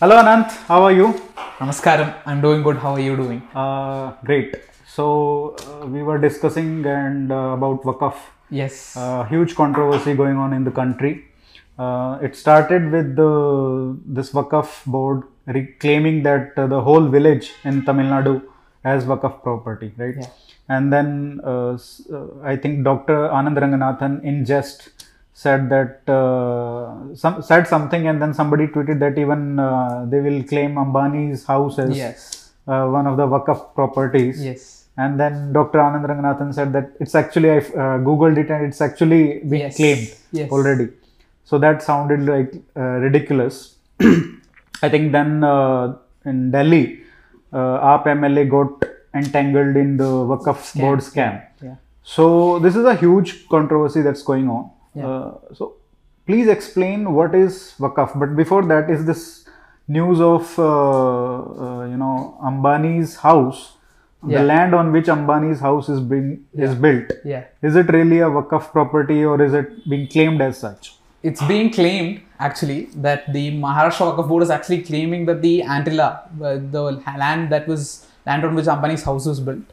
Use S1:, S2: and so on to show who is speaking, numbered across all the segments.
S1: Hello Anant, how are you?
S2: Namaskaram. I'm doing good. How are you doing?
S1: Uh, great. So uh, we were discussing and uh, about Wakaf.
S2: Yes.
S1: Uh, huge controversy going on in the country. Uh, it started with the this Wakaf board claiming that uh, the whole village in Tamil Nadu has Wakaf property, right?
S2: Yeah.
S1: And then uh, uh, I think Dr. Anand Ranganathan in jest said that uh, some said something, and then somebody tweeted that even uh, they will claim Ambani's house as
S2: yes.
S1: uh, one of the Wakaf properties.
S2: Yes.
S1: And then Dr. Anand Ranganathan said that it's actually, I uh, googled it and it's actually been
S2: Yes.
S1: claimed
S2: Yes.
S1: already. So that sounded like uh, ridiculous. I think then uh, in Delhi, uh, AAP MLA got entangled in the Wakaf board scam.
S2: Yeah.
S1: So this is a huge controversy that's going on.
S2: Yeah.
S1: Uh, so please explain what is Wakaf. But before that, is this news of uh, uh, you know Ambani's house,
S2: Yeah.
S1: the land on which Ambani's house is being is built?
S2: Yeah.
S1: Is it really a Wakaf property or is it being claimed as such?
S2: It's being claimed actually that the Maharashtra Waqf Board is actually claiming that the Antilia, uh, the land that was land on which Ambani's house was built,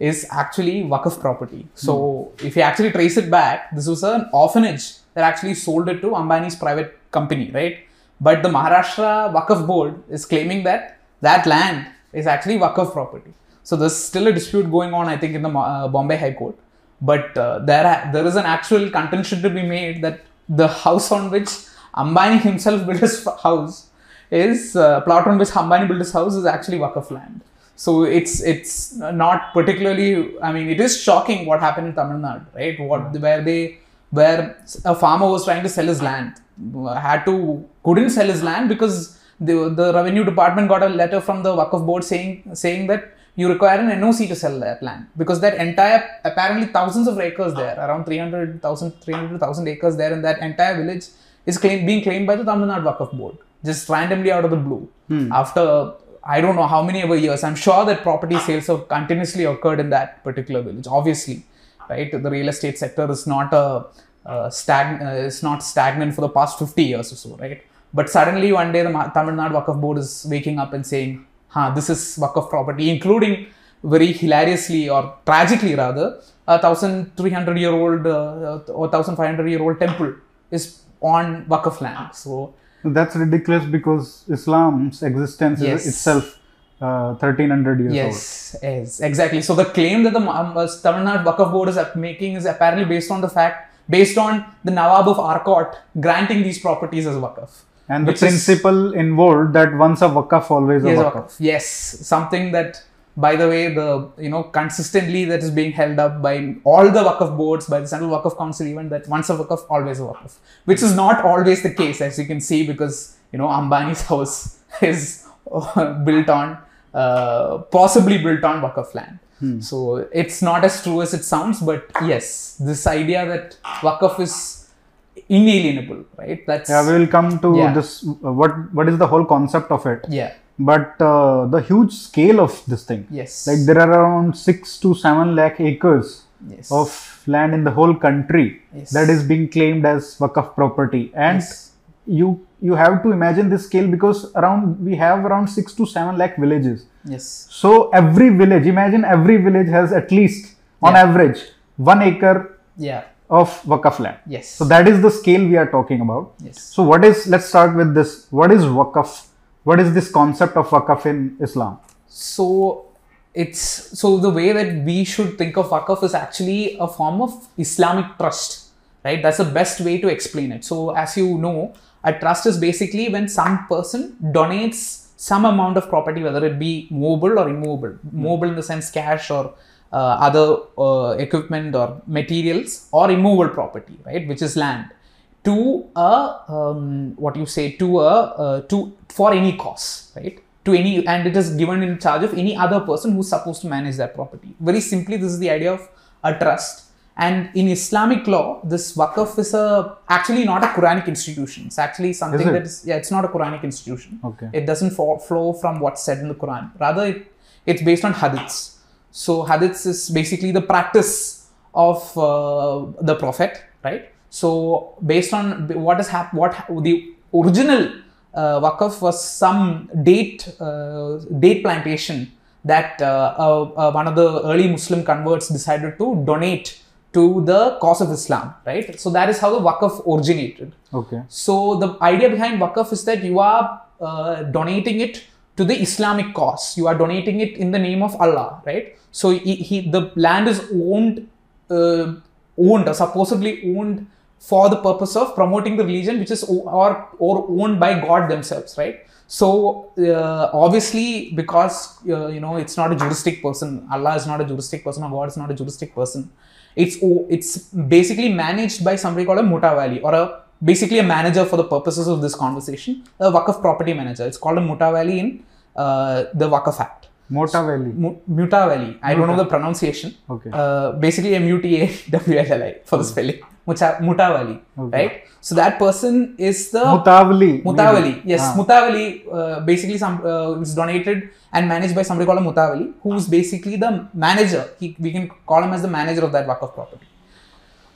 S2: is actually Waqf property. So if you actually trace it back, this was an orphanage that actually sold it to Ambani's private company, right? But the Maharashtra Waqf Board is claiming that that land is actually Waqf property. So there's still a dispute going on, I think, in the uh, Bombay High Court. But uh, there, there is an actual contention to be made that the house on which Ambani himself built his house is uh, plot on which Ambani built his house is actually Waqf land. So it's it's not particularly. I mean, it is shocking what happened in Tamil Nadu, right? What hmm. where they where a farmer was trying to sell his land, had to couldn't sell his land because the the revenue department got a letter from the Waqf board saying saying that you require an NOC to sell that land because that entire apparently thousands of acres there, around 300,000 300,000 acres there, in that entire village is claim, being claimed by the Tamil Nadu Waqf board just randomly out of the blue hmm. after I don't know how many ever years. I'm sure that property sales have continuously occurred in that particular village. Obviously, right? The real estate sector is not a uh, stag, uh, it's not stagnant for the past 50 years or so, right? But suddenly one day the Tamil Nadu Waqf board is waking up and saying, "Huh, this is Waqf property," including very hilariously or tragically rather, a thousand three hundred year old uh, or thousand five hundred year old temple is on Waqf land. So
S1: That's ridiculous because Islam's existence
S2: Yes.
S1: is itself uh, 1300 years old.
S2: Yes, yes, exactly. So the claim that the um, uh, Tamil Nadu Waqf Board is making is apparently based on the fact, based on the Nawab of Arcot granting these properties as Waqf.
S1: And the
S2: Which is-
S1: principle involved that once a Wakaf, always a
S2: Yes,
S1: Wakaf.
S2: Waqf. Yes, something that, by the way, the you know consistently that is being held up by all the Waqf boards, by the Central Waqf Council, even that once a Waqf, always a Waqf, which is not always the case, as you can see, because you know Ambani's house is uh, built on, uh, possibly built on Waqf land. So it's not as true as it sounds, but yes, this idea that Waqf is inalienable, right? That's
S1: Yeah, we will come to
S2: Yeah.
S1: this. Uh, what what is the whole concept of it?
S2: yeah,
S1: But uh, the huge scale of this thing,
S2: yes,
S1: like there are around six to seven lakh acres
S2: yes,
S1: of land in the whole country
S2: Yes.
S1: that is being claimed as Wakaf property, and
S2: Yes.
S1: you you have to imagine this scale because around we have around six to seven lakh villages.
S2: yes.
S1: So every village, imagine every village has at least on
S2: Yeah.
S1: average one acre
S2: Yeah.
S1: of Wakaf land.
S2: Yes.
S1: So that is the scale we are talking about.
S2: yes.
S1: So what is let's start with this. What is Wakaf? What is this concept of Wakaf in Islam?
S2: So it's so the way that we should think of wakaf is actually a form of Islamic trust, right? That's the best way to explain it. So as you know, a trust is basically when some person donates some amount of property, whether it be mobile or immovable, mobile in the sense cash or uh, other uh, equipment or materials, or immovable property, right, which is land, to a um, what you say to a uh, to for any cause, right? To any and it is given in charge of any other person who's supposed to manage that property. Very simply, this is the idea of a trust. And in Islamic law, this Waqf is a actually not a Quranic institution. It's actually something
S1: it?
S2: that is yeah, it's not a Quranic institution.
S1: Okay.
S2: It doesn't fo- flow from what's said in the Quran. Rather, it, it's based on hadiths. So hadiths is basically the practice of uh, the Prophet, right? So based on what has happened, what the original uh, Waqf was some date uh, date plantation that uh, uh, uh, one of the early Muslim converts decided to donate to the cause of Islam, right? So that is how the wakaf originated.
S1: Okay.
S2: So the idea behind wakaf is that you are uh, donating it to the Islamic cause. You are donating it in the name of Allah, right? So he, he the land is owned, uh, owned or supposedly owned for the purpose of promoting the religion, which is or or owned by God themselves, right? So uh, obviously, because uh, you know it's not a juristic person, Allah is not a juristic person, or God is not a juristic person. It's it's basically managed by somebody called a mutawali or a basically a manager for the purposes of this conversation, a Waqf property manager. It's called a mutawali in uh, the Waqf Act.
S1: Mota Valley.
S2: Mu- Mutawali. I don't know the pronunciation.
S1: Okay.
S2: Uh, basically, M U T A W L L I for the spelling. Muta- Mutawali.
S1: Okay.
S2: Right. So that person is the
S1: Mutawali.
S2: Mutawali, yes,
S1: Ah.
S2: Mutawali. Uh, basically, some uh, is donated and managed by somebody called a Mutawali, who's basically the manager. He, we can call him as the manager of that Waqf property.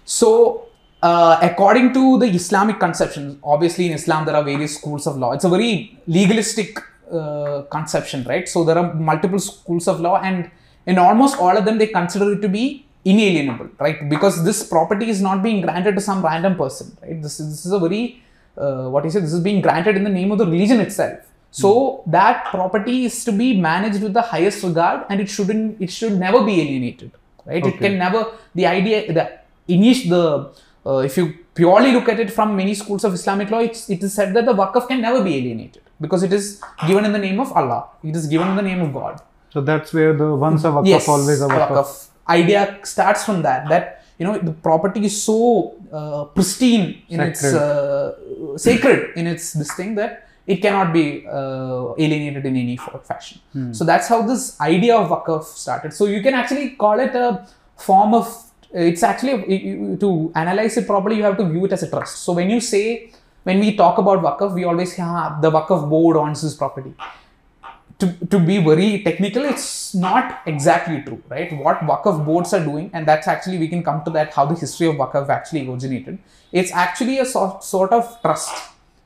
S2: So, uh, according to the Islamic conception, obviously in Islam there are various schools of law. It's a very legalistic uh, conception, right? So there are multiple schools of law, and in almost all of them they consider it to be inalienable, right? Because this property is not being granted to some random person, right? This is, this is a very uh, what is it? This is being granted in the name of the religion itself. So that property is to be managed with the highest regard, and it shouldn't. It should never be alienated, right? It can never. The idea, the initial, the uh, if you purely look at it from many schools of Islamic law, it's, it is said that the waqf can never be alienated because it is given in the name of Allah. It is given in the name of God.
S1: So that's where the once a waqf,
S2: Yes,
S1: always a waqf.
S2: Idea starts from that. That you know the property is so uh, pristine in its
S1: Sacred.
S2: uh, sacred in its this thing that it cannot be uh, alienated in any fa- fashion.
S1: Hmm.
S2: So that's how this idea of waqf started. So you can actually call it a form of. It's actually to analyze it properly. You have to view it as a trust. So when you say when we talk about waqf, we always say ah, the waqf board owns this property to, to be very technical, it's not exactly true, right? What Waqf boards are doing, and that's actually, we can come to that, how the history of Waqf actually originated. It's actually a sort, sort of trust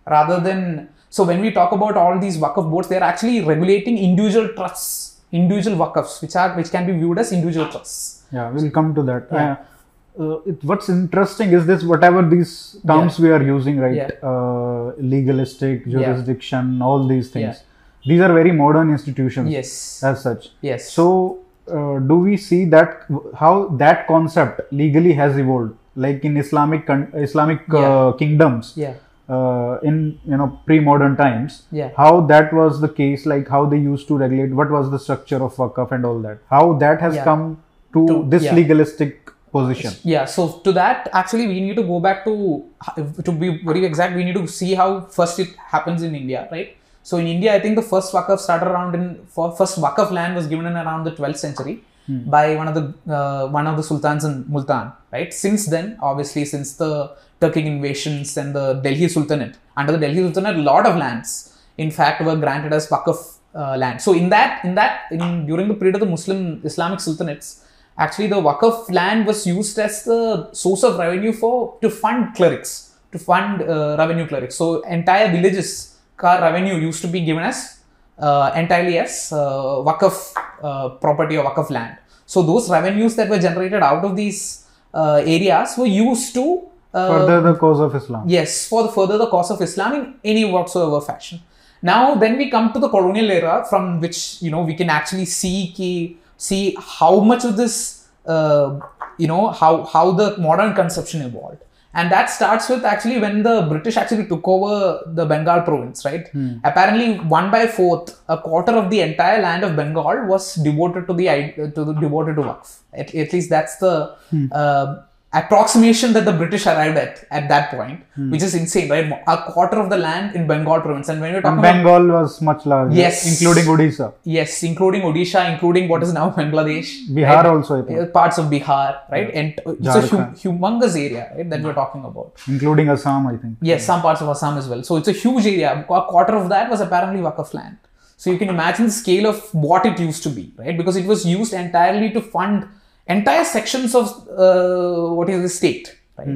S2: rather than, so when we talk about all these Waqf boards, they're actually regulating individual trusts, individual Waqfs, which are, which can be viewed as individual trusts.
S1: Yeah, we'll come to that.
S2: Yeah.
S1: Uh, uh, it, what's interesting is this whatever these terms we are using, right?
S2: Yeah.
S1: Uh, legalistic, jurisdiction, all these things. These are very modern institutions
S2: Yes.
S1: as such.
S2: yes.
S1: So, uh, do we see that how that concept legally has evolved? Like in Islamic con- Islamic uh,
S2: Yeah.
S1: kingdoms,
S2: yeah.
S1: uh, in you know pre-modern times,
S2: Yeah.
S1: how that was the case, like how they used to regulate, what was the structure of wakaf and all that, how that has
S2: Yeah.
S1: come to,
S2: To-
S1: this
S2: yeah.
S1: legalistic position.
S2: Yeah, so to that, actually, we need to go back to, to be very exact, we need to see how first it happens in India, right? So in India, I think the first Wakaf started around in, first Wakaf land was given in around the 12th century by one of the, uh, one of the sultans in Multan, right? Since then, obviously, since the Turkic invasions and the Delhi Sultanate, under the Delhi Sultanate, a lot of lands, in fact, were granted as Wakaf uh, land. So in that, in that, in, during the period of the Muslim Islamic sultanates, actually the Wakaf land was used as the source of revenue for to fund clerics, to fund uh, revenue clerics. So entire villages car revenue used to be given as uh, entirely as uh, Waqf uh, property or Waqf land. So those revenues that were generated out of these uh, areas were used to uh,
S1: Further the cause of Islam.
S2: Yes, for the further the cause of Islam in any whatsoever fashion. Now, then we come to the colonial era, from which you know we can actually see ki, see how much of this, uh, you know, how how the modern conception evolved, and that starts with actually when the British actually took over the Bengal province, right? Apparently, one by fourth, a quarter of the entire land of Bengal was devoted to the to the devoted to Waqf. At, at least that's the uh, approximation that the British arrived at at that point, hmm. which is insane, right? A quarter of the land in Bengal province, and when we're talking
S1: And
S2: about
S1: Bengal was much larger,
S2: Yes.
S1: including Odisha,
S2: yes, including Odisha, including what is now Bangladesh,
S1: Bihar
S2: right?
S1: also, I think,
S2: Uh, parts of Bihar, right? And uh, it's a hum- humongous area, right? That we're hmm. talking about.
S1: including Assam, I think.
S2: Yes, some parts of Assam as well. So it's a huge area. A quarter of that was apparently Waqf land. So you can imagine the scale of what it used to be, right? Because it was used entirely to fund entire sections of uh, what is the state, right?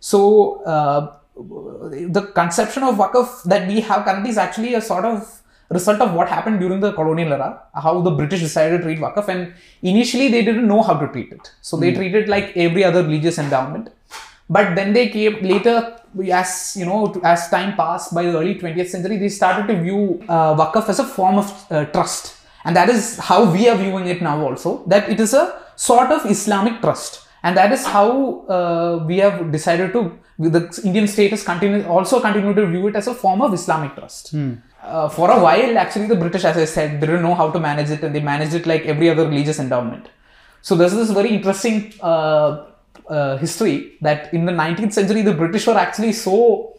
S2: So uh, the conception of Waqf that we have currently is actually a sort of result of what happened during the colonial era, how the British decided to treat Waqf, and initially they didn't know how to treat it. So they treated like every other religious endowment. But then they came later, as you know, as time passed by the early 20th century, they started to view uh, Waqf as a form of uh, trust. And that is how we are viewing it now also, that it is a sort of Islamic trust. And that is how uh, we have decided to, the Indian state has continued, also continued to view it as a form of Islamic trust. Uh, for a while, actually, the British, as I said, didn't know how to manage it and they managed it like every other religious endowment. So there's this very interesting uh, uh, history that in the 19th century the British were actually so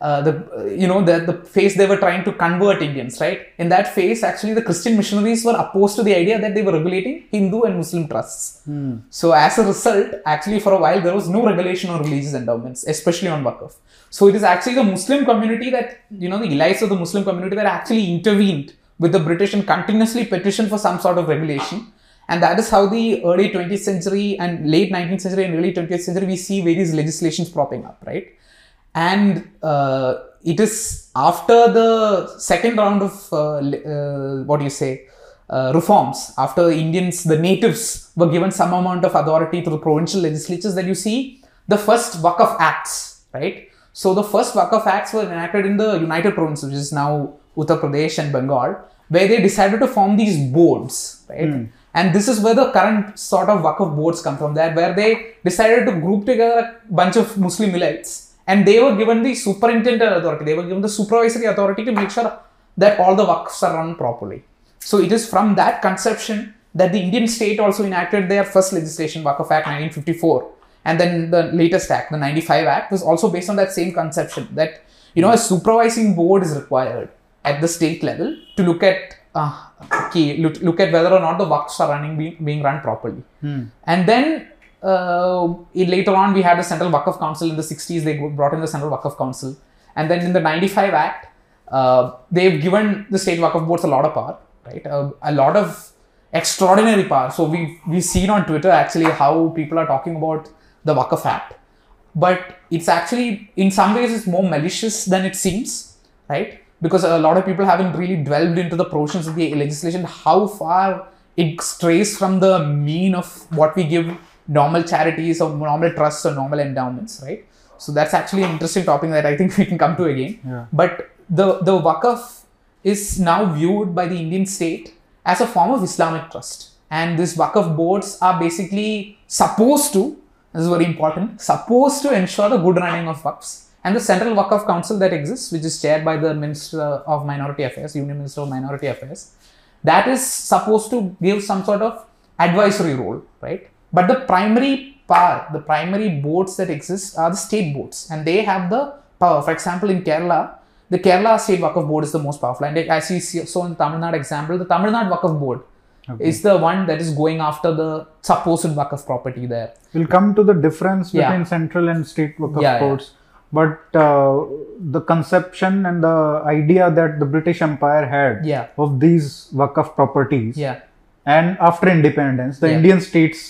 S2: uh, the uh, you know the the phase they were trying to convert Indians right in that phase actually the Christian missionaries were opposed to the idea that they were regulating Hindu and Muslim trusts. So as a result, actually for a while there was no regulation on religious endowments, especially on Waqf. So it is actually the Muslim community that you know the elites of the Muslim community that actually intervened with the British and continuously petitioned for some sort of regulation. And that is how the early 20th century and late 19th century and early 20th century we see various legislations propping up, right? And uh, it is after the second round of uh, uh, what do you say uh, reforms, after Indians, the natives were given some amount of authority through the provincial legislatures, that you see the first Waqf Acts, right? So the first Waqf Acts were enacted in the United Provinces, which is now Uttar Pradesh and Bengal, where they decided to form these boards, right? And this is where the current sort of Waqf boards come from, there where they decided to group together a bunch of Muslim elites, and they were given the superintendent authority, they were given the supervisory authority to make sure that all the works are run properly. So it is from that conception that the Indian state also enacted their first legislation, Waqf Act 1954, and then the latest act, the 95 Act, was also based on that same conception that you know a supervising board is required at the state level to look at uh, key, look, look at whether or not the works are running being, being run properly. And then uh, later on we had the Central Waqf Council in the 60s. They brought in the Central Waqf Council, and then in the 95 Act, uh, they've given the state Waqf boards a lot of power, right? Uh, a lot of extraordinary power. So we we've seen on Twitter actually how people are talking about the Waqf Act, but it's actually in some ways it's more malicious than it seems, right? Because a lot of people haven't really delved into the provisions of the legislation, how far it strays from the mean of what we give normal charities or normal trusts or normal endowments, right? So that's actually an interesting topic that I think we can come to again.
S1: Yeah.
S2: But the the Waqf is now viewed by the Indian state as a form of Islamic trust, and these Waqf boards are basically supposed to. This is very important. Supposed to ensure the good running of Waqfs. And the Central Waqf Council that exists, which is chaired by the Minister of Minority Affairs, Union Minister of Minority Affairs, that is supposed to give some sort of advisory role, right? But the primary power, the primary boards that exist are the state boards, and they have the power. For example, in Kerala, the Kerala State Wakaf Board is the most powerful. And as you see, so in Tamil Nadu example, the Tamil Nadu Waqf Board is the one that is going after the supposed Wakaf property there.
S1: We'll come to the difference
S2: Yeah.
S1: between central and state Wakaf
S2: Yeah, yeah.
S1: But uh, the conception and the idea that the British Empire had of these Wakaf properties,
S2: Yeah,
S1: and after independence, the. Indian state's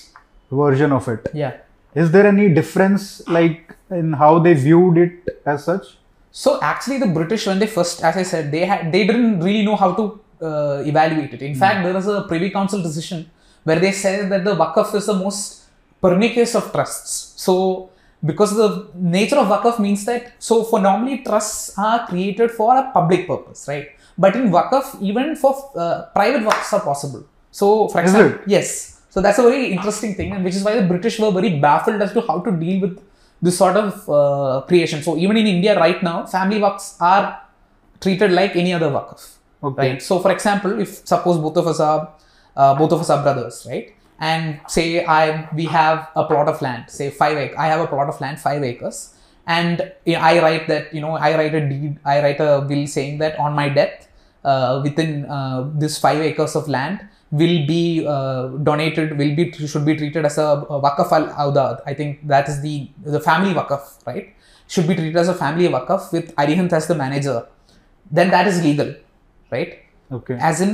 S1: version of it.
S2: yeah.
S1: Is there any difference, like in how they viewed it as such?
S2: So actually, the British, when they first, as I said, they had they didn't really know how to uh, evaluate it. In fact, there was a Privy Council decision where they said that the Waqf is the most pernicious of trusts. So because the nature of Waqf means that so for normally trusts are created for a public purpose, right? But in Waqf, even for uh, private Waqfs are possible. So for example, yes. So that's a very interesting thing, and which is why the British were very baffled as to how to deal with this sort of uh, creation. So even in India right now, family waqfs are treated like any other waqf,
S1: Okay.
S2: right? So for example, if suppose both of us are uh, both of us are brothers, right? And say I we have a plot of land, say five acre. I have a plot of land, five acres, and I write that you know I write a deed, I write a will saying that on my death, uh, within uh, this five acres of land will be uh, donated, will be should be treated as a, a waqf al awlad. I think that is the the family waqf, right? Should be treated as a family waqf with Arihant as the manager. Then that is legal, right?
S1: Okay.
S2: as in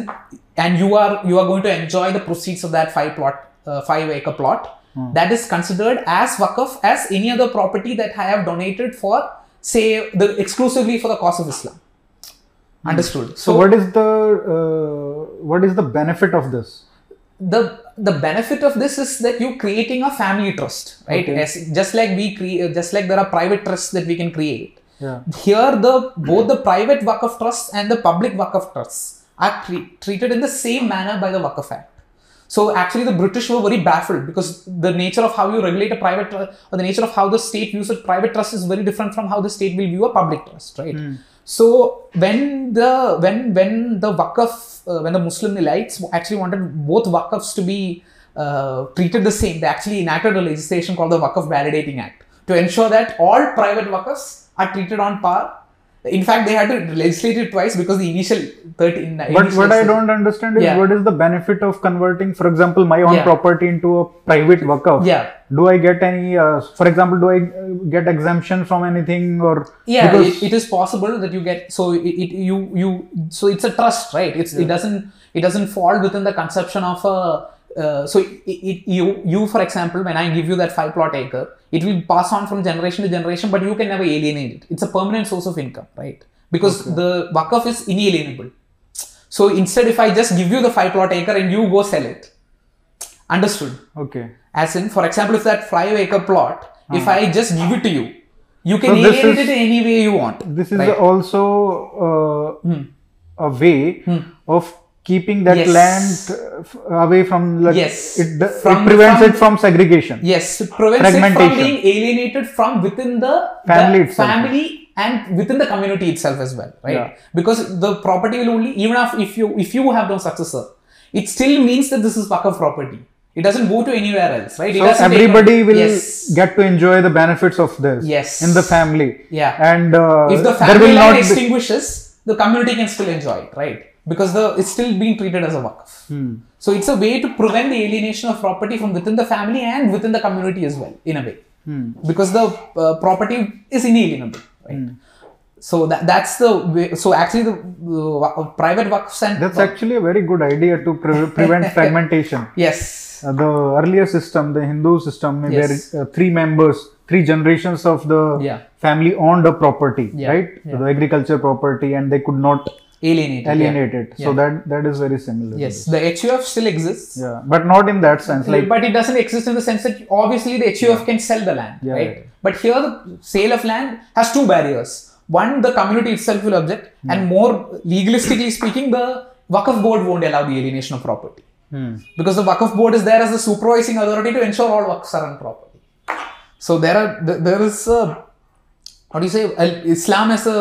S2: and you are you are going to enjoy the proceeds of that five plot uh, five acre plot that is considered as waqf as any other property that i have donated for say the exclusively for the cause of Islam. Understood.
S1: So, what is the uh, what is the benefit of this?
S2: the the benefit of this is that you're creating a family trust, right?
S1: Okay.
S2: As, just like we create, just like there are private trusts that we can create.
S1: Yeah.
S2: Here, the both the private Waqf trusts and the public Waqf trusts are tre- treated in the same manner by the Waqf Act. So actually, the British were very baffled because the nature of how you regulate a private trust or the nature of how the state views a private trust is very different from how the state will view a public trust, right? So when the when when the Waqf uh, when the Muslim elites actually wanted both Waqfs to be uh, treated the same, they actually enacted a legislation called the Waqf Validating Act to ensure that all private Waqfs are treated on par. In fact, they had to legislate it twice because the initial 13.
S1: But
S2: initial
S1: what I don't understand is
S2: Yeah.
S1: what is the benefit of converting, for example, my own
S2: Yeah.
S1: property into a private wakaf?
S2: Yeah.
S1: Do I get any, uh, for example, do I uh, get exemption from anything or?
S2: yeah
S1: because-
S2: it, it is possible that you get so it, it you you so it's a trust right it's it doesn't it doesn't fall within the conception of a uh, so it, it, you you for example when i give you that five plot acre it will pass on from generation to generation but you can never alienate it it's a permanent source of income right because the wakaf is inalienable so instead if i just give you the five plot acre and you go sell it understood
S1: Okay.
S2: as in, for example, if that five acre plot, if I just give it to you, you can
S1: So
S2: alienate
S1: is-
S2: it any way you want.
S1: This is
S2: right? Hmm.
S1: also uh, a way of keeping that
S2: Yes.
S1: land uh, away from like
S2: Yes.
S1: it,
S2: From-
S1: it prevents
S2: from-
S1: it from segregation.
S2: Yes, it prevents it from being alienated from within the
S1: Family
S2: the
S1: itself.
S2: family and within the community itself as well, right?
S1: Yeah.
S2: Because the property will only even if, you if you have no successor, it still means that this is Waqf property. It doesn't go to anywhere else, right? It
S1: So everybody will
S2: yes.
S1: get to enjoy the benefits of this
S2: Yes.
S1: in the family.
S2: Yeah.
S1: And uh,
S2: if the
S1: there
S2: family
S1: will
S2: line
S1: not
S2: extinguishes, the community can still enjoy it, right? Because the it's still being treated as a waqf.
S1: Hmm.
S2: So it's a way to prevent the alienation of property from within the family and within the community as well, in a way.
S1: Hmm.
S2: Because the uh, property is inalienable, right? So that that's the way. So actually, the uh, private waqfs and
S1: That's actually a very good idea to pre- prevent fragmentation.
S2: yes,
S1: Uh, the earlier system, the Hindu system,
S2: Yes.
S1: where uh, three members, three generations of the
S2: Yeah.
S1: family owned a property,
S2: Yeah.
S1: right?
S2: Yeah.
S1: The agriculture property, and they could not
S2: alienated. yeah.
S1: So
S2: Yeah.
S1: that that is very similar.
S2: Yes, the HUF still exists.
S1: Yeah, but not in that sense. Like
S2: but it doesn't exist in the sense that obviously the HUF can sell the land,
S1: Yeah,
S2: right? But here the sale of land has two barriers. One, the community itself will object, and more legalistically speaking, the Waqf board won't allow the alienation of property.
S1: Hmm.
S2: Because the Waqf board is there as the supervising authority to ensure all Waqfs are on property. So there are there is a what do you say? Islam is a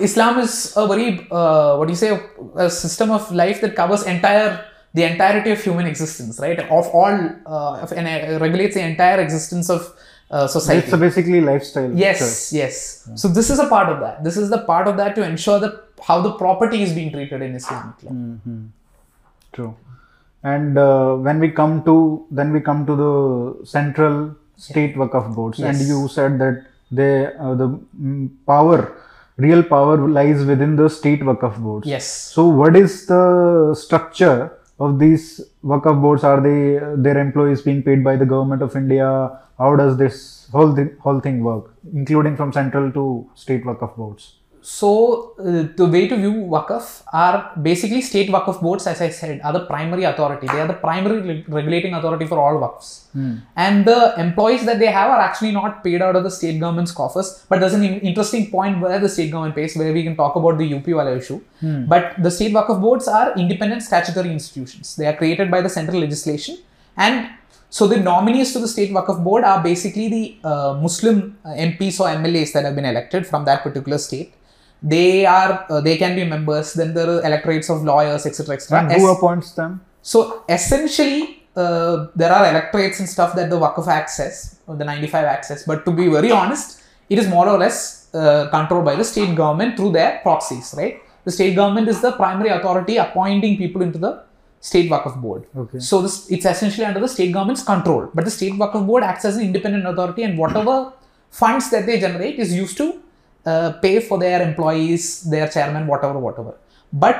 S2: Islam is a very uh, what do you say? A system of life that covers entire the entirety of human existence, right? Of all uh, of, and uh, regulates the entire existence of uh, society.
S1: it's a basically lifestyle.
S2: Yes,
S1: choice.
S2: yes. So this is a part of that. This is the part of that to ensure that how the property is being treated in Islamic law.
S1: Mm-hmm. True. And uh, when we come to then we come to the central state Waqf boards, and you said that they uh, the mm, power, real power lies within the state Waqf boards.
S2: Yes.
S1: So what is the structure of these Waqf boards? Are they their employees being paid by the government of India? How does this whole thing, whole thing work, including from central to state Waqf boards?
S2: So uh, the way to view Waqf are basically state Waqf boards, as I said, are the primary authority. They are the primary reg- regulating authority for all Waqfs. And the employees that they have are actually not paid out of the state government's coffers. But there's an in- interesting point where the state government pays, where we can talk about the UP wala issue. But the state Waqf boards are independent statutory institutions. They are created by the central legislation and so the nominees to the state Waqf board are basically the uh, Muslim uh, MPs or MLAs that have been elected from that particular state. They are uh, they can be members. Then there are electorates of lawyers, etc., etc.
S1: And who appoints them?
S2: So essentially, uh, there are electorates and stuff that the Act says, or the 95 Act says. But to be very honest, it is more or less uh, controlled by the state government through their proxies, right? The state government is the primary authority appointing people into the state Waqf board.
S1: Okay.
S2: So this, it's essentially under the state government's control. But the state Waqf board acts as an independent authority, and whatever funds that they generate is used to uh, pay for their employees, their chairman, whatever, whatever. But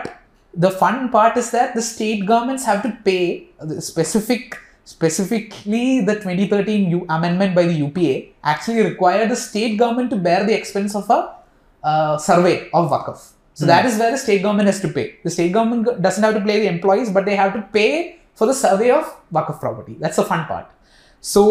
S2: the fun part is that the state governments have to pay the specific specifically the 2013 U- amendment by the UPA actually required the state government to bear the expense of a uh, survey of Waqf. So that is where the state government has to pay. The state government doesn't have to pay the employees, but they have to pay for the survey of Waqf property. That's the fun part. So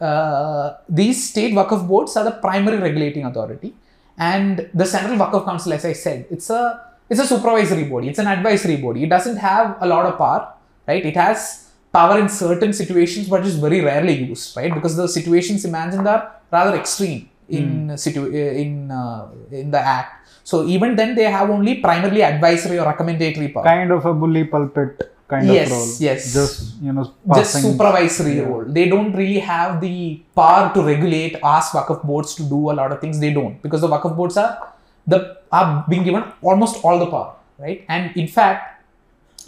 S2: uh, these state Waqf boards are the primary regulating authority, and the Central Waqf Council, as I said, it's a it's a supervisory body. It's an advisory body. It doesn't have a lot of power, right? It has power in certain situations, but is very rarely used, right? Because the situations imagined are rather extreme in situ- in uh, in the act. So even then, they have only primarily advisory or recommendatory power.
S1: kind of a bully pulpit kind
S2: Yes,
S1: of role
S2: yes.
S1: just you know
S2: just supervisory role. They don't really have the power to regulate, ask Waqf boards to do a lot of things. They don't because the Waqf boards are the are being given almost all the power, right? And in fact,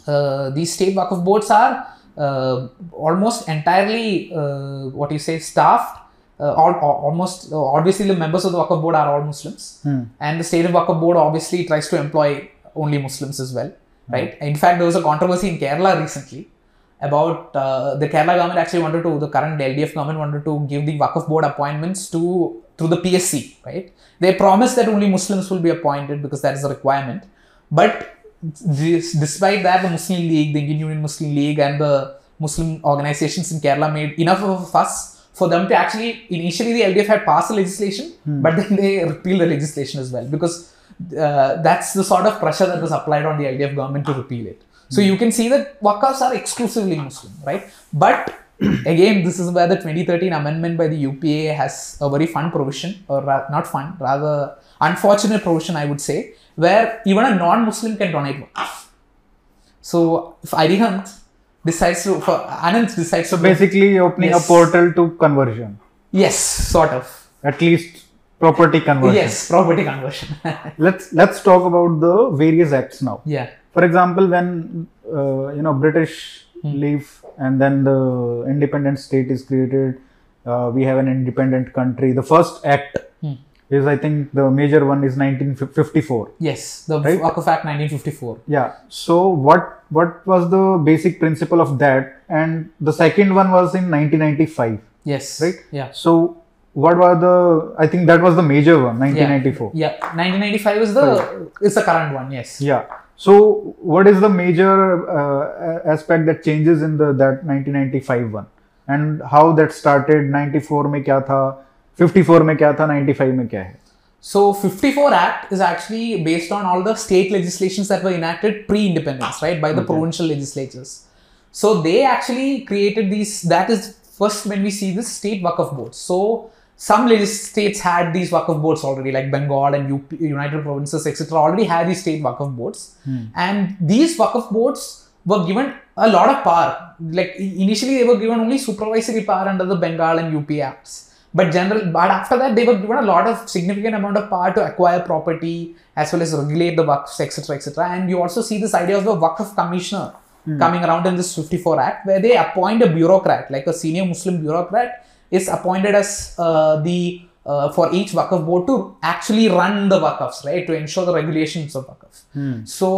S2: uh, these state Waqf boards are uh, almost entirely uh, what you say staffed. Uh, all, all- almost uh, obviously the members of the Waqf board are all Muslims, and the state of Waqf board obviously tries to employ only Muslims as well, right? In fact, there was a controversy in Kerala recently about uh, the Kerala government actually wanted to, the current LDF government wanted to give the Waqf board appointments to through the PSC, right? They promised that only Muslims will be appointed because that is a requirement. But this, despite that, the Muslim League, the Indian Union Muslim League, and the Muslim organizations in Kerala made enough of a fuss for them to actually initially the LDF had passed the legislation, but then they repealed the legislation as well because uh, that's the sort of pressure that was applied on the LDF government to repeal it. So you can see that Waqfs are exclusively Muslim, right? But again, this is where the 2013 amendment by the UPA has a very fun provision, or ra- not fun, rather unfortunate provision, I would say, where even a non-Muslim can donate. So if Arihant decides to, for Anand decides
S1: so
S2: to,
S1: basically opening
S2: Yes.
S1: a portal to conversion
S2: yes, sort of,
S1: at least property conversion
S2: yes, property conversion,
S1: let's let's talk about the various acts now
S2: yeah,
S1: for example when uh, you know british
S2: Hmm.
S1: leave and then the independent state is created uh, we have an independent country the first act
S2: Hmm.
S1: is i think the major one is 1954
S2: yes, the
S1: Right?
S2: Act 1954.
S1: yeah so what what was the basic principle of that and the second one was in 1995
S2: Yes,
S1: Right?
S2: Yeah.
S1: so what were the i think that was the major one 1994
S2: yeah, yeah. 1995 is the is the current one yes
S1: yeah so what is the major uh, aspect that changes in the that 1995 one and how that started 94 mein kya tha 54 mein kya tha 95 mein kya hai
S2: so 54 Act is actually based on all the state legislations that were enacted pre-independence, right, by the okay. provincial legislatures. So they actually created these. That is first when we see this state Waqf boards. So some states had these Waqf boards already, like Bengal and UP, United Provinces, etc. Already had these state Waqf boards, hmm. and these Waqf boards were given a lot of power. Like initially, they were given only supervisory power under the Bengal and UP acts. But general, but after that, they were given a lot of significant amount of power to acquire property as well as regulate the waqfs, etc., etc. And you also see this idea of the waqf commissioner hmm. coming around in this 54 Act, where they appoint a bureaucrat, like a senior Muslim bureaucrat, is appointed as uh, the uh, for each waqf board to actually run the waqfs, right, to ensure the regulations of waqf. So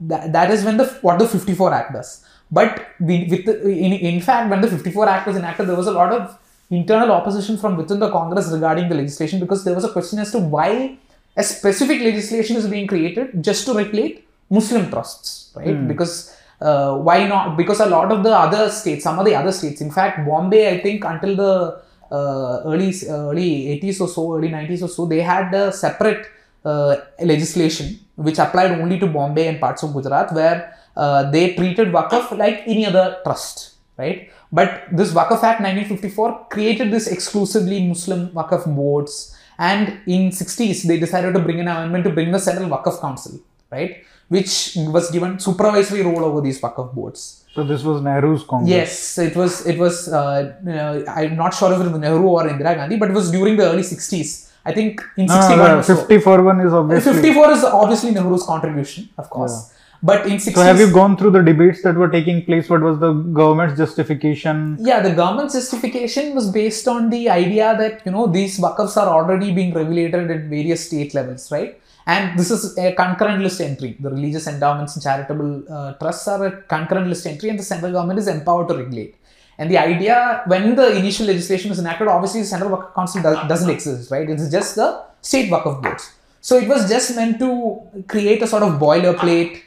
S2: that, that is when the what the 54 Act does. But we, with the, in, in fact, when the 54 Act was enacted, there was a lot of internal opposition from within the Congress regarding the legislation because there was a question as to why a specific legislation is being created just to regulate Muslim trusts, right? Because uh, why not? Because a lot of the other states, some of the other states, in fact, Bombay, I think until the uh, early uh, early 80s or so, early 90s or so, they had a separate uh, legislation which applied only to Bombay and parts of Gujarat, where uh, they treated Waqf like any other trust, right? But this Waqf Act 1954 created this exclusively Muslim Waqf boards, and in 60s they decided to bring an amendment to bring the Central Waqf Council, right? Which was given supervisory role over these Waqf boards.
S1: So this was Nehru's Congress.
S2: Yes, it was. It was. Uh, uh, I'm not sure if it was Nehru or Indira Gandhi, but it was during the early 60s. I think in
S1: No,
S2: 61
S1: no,
S2: so.
S1: 54 one is obviously.
S2: 54 is obviously Nehru's contribution, of course. But in 60s,
S1: So have you gone through the debates that were taking place? What was the government's justification?
S2: yeah, the government's justification was based on the idea that you know these waqfs are already being regulated at various state levels, right? And this is a concurrent list entry. The religious endowments and charitable uh, trusts are a concurrent list entry, and the central government is empowered to regulate. And the idea, when the initial legislation was enacted, obviously the Central Waqf Council does, doesn't exist, right? It's just the state Waqf boards. So it was just meant to create a sort of boilerplate.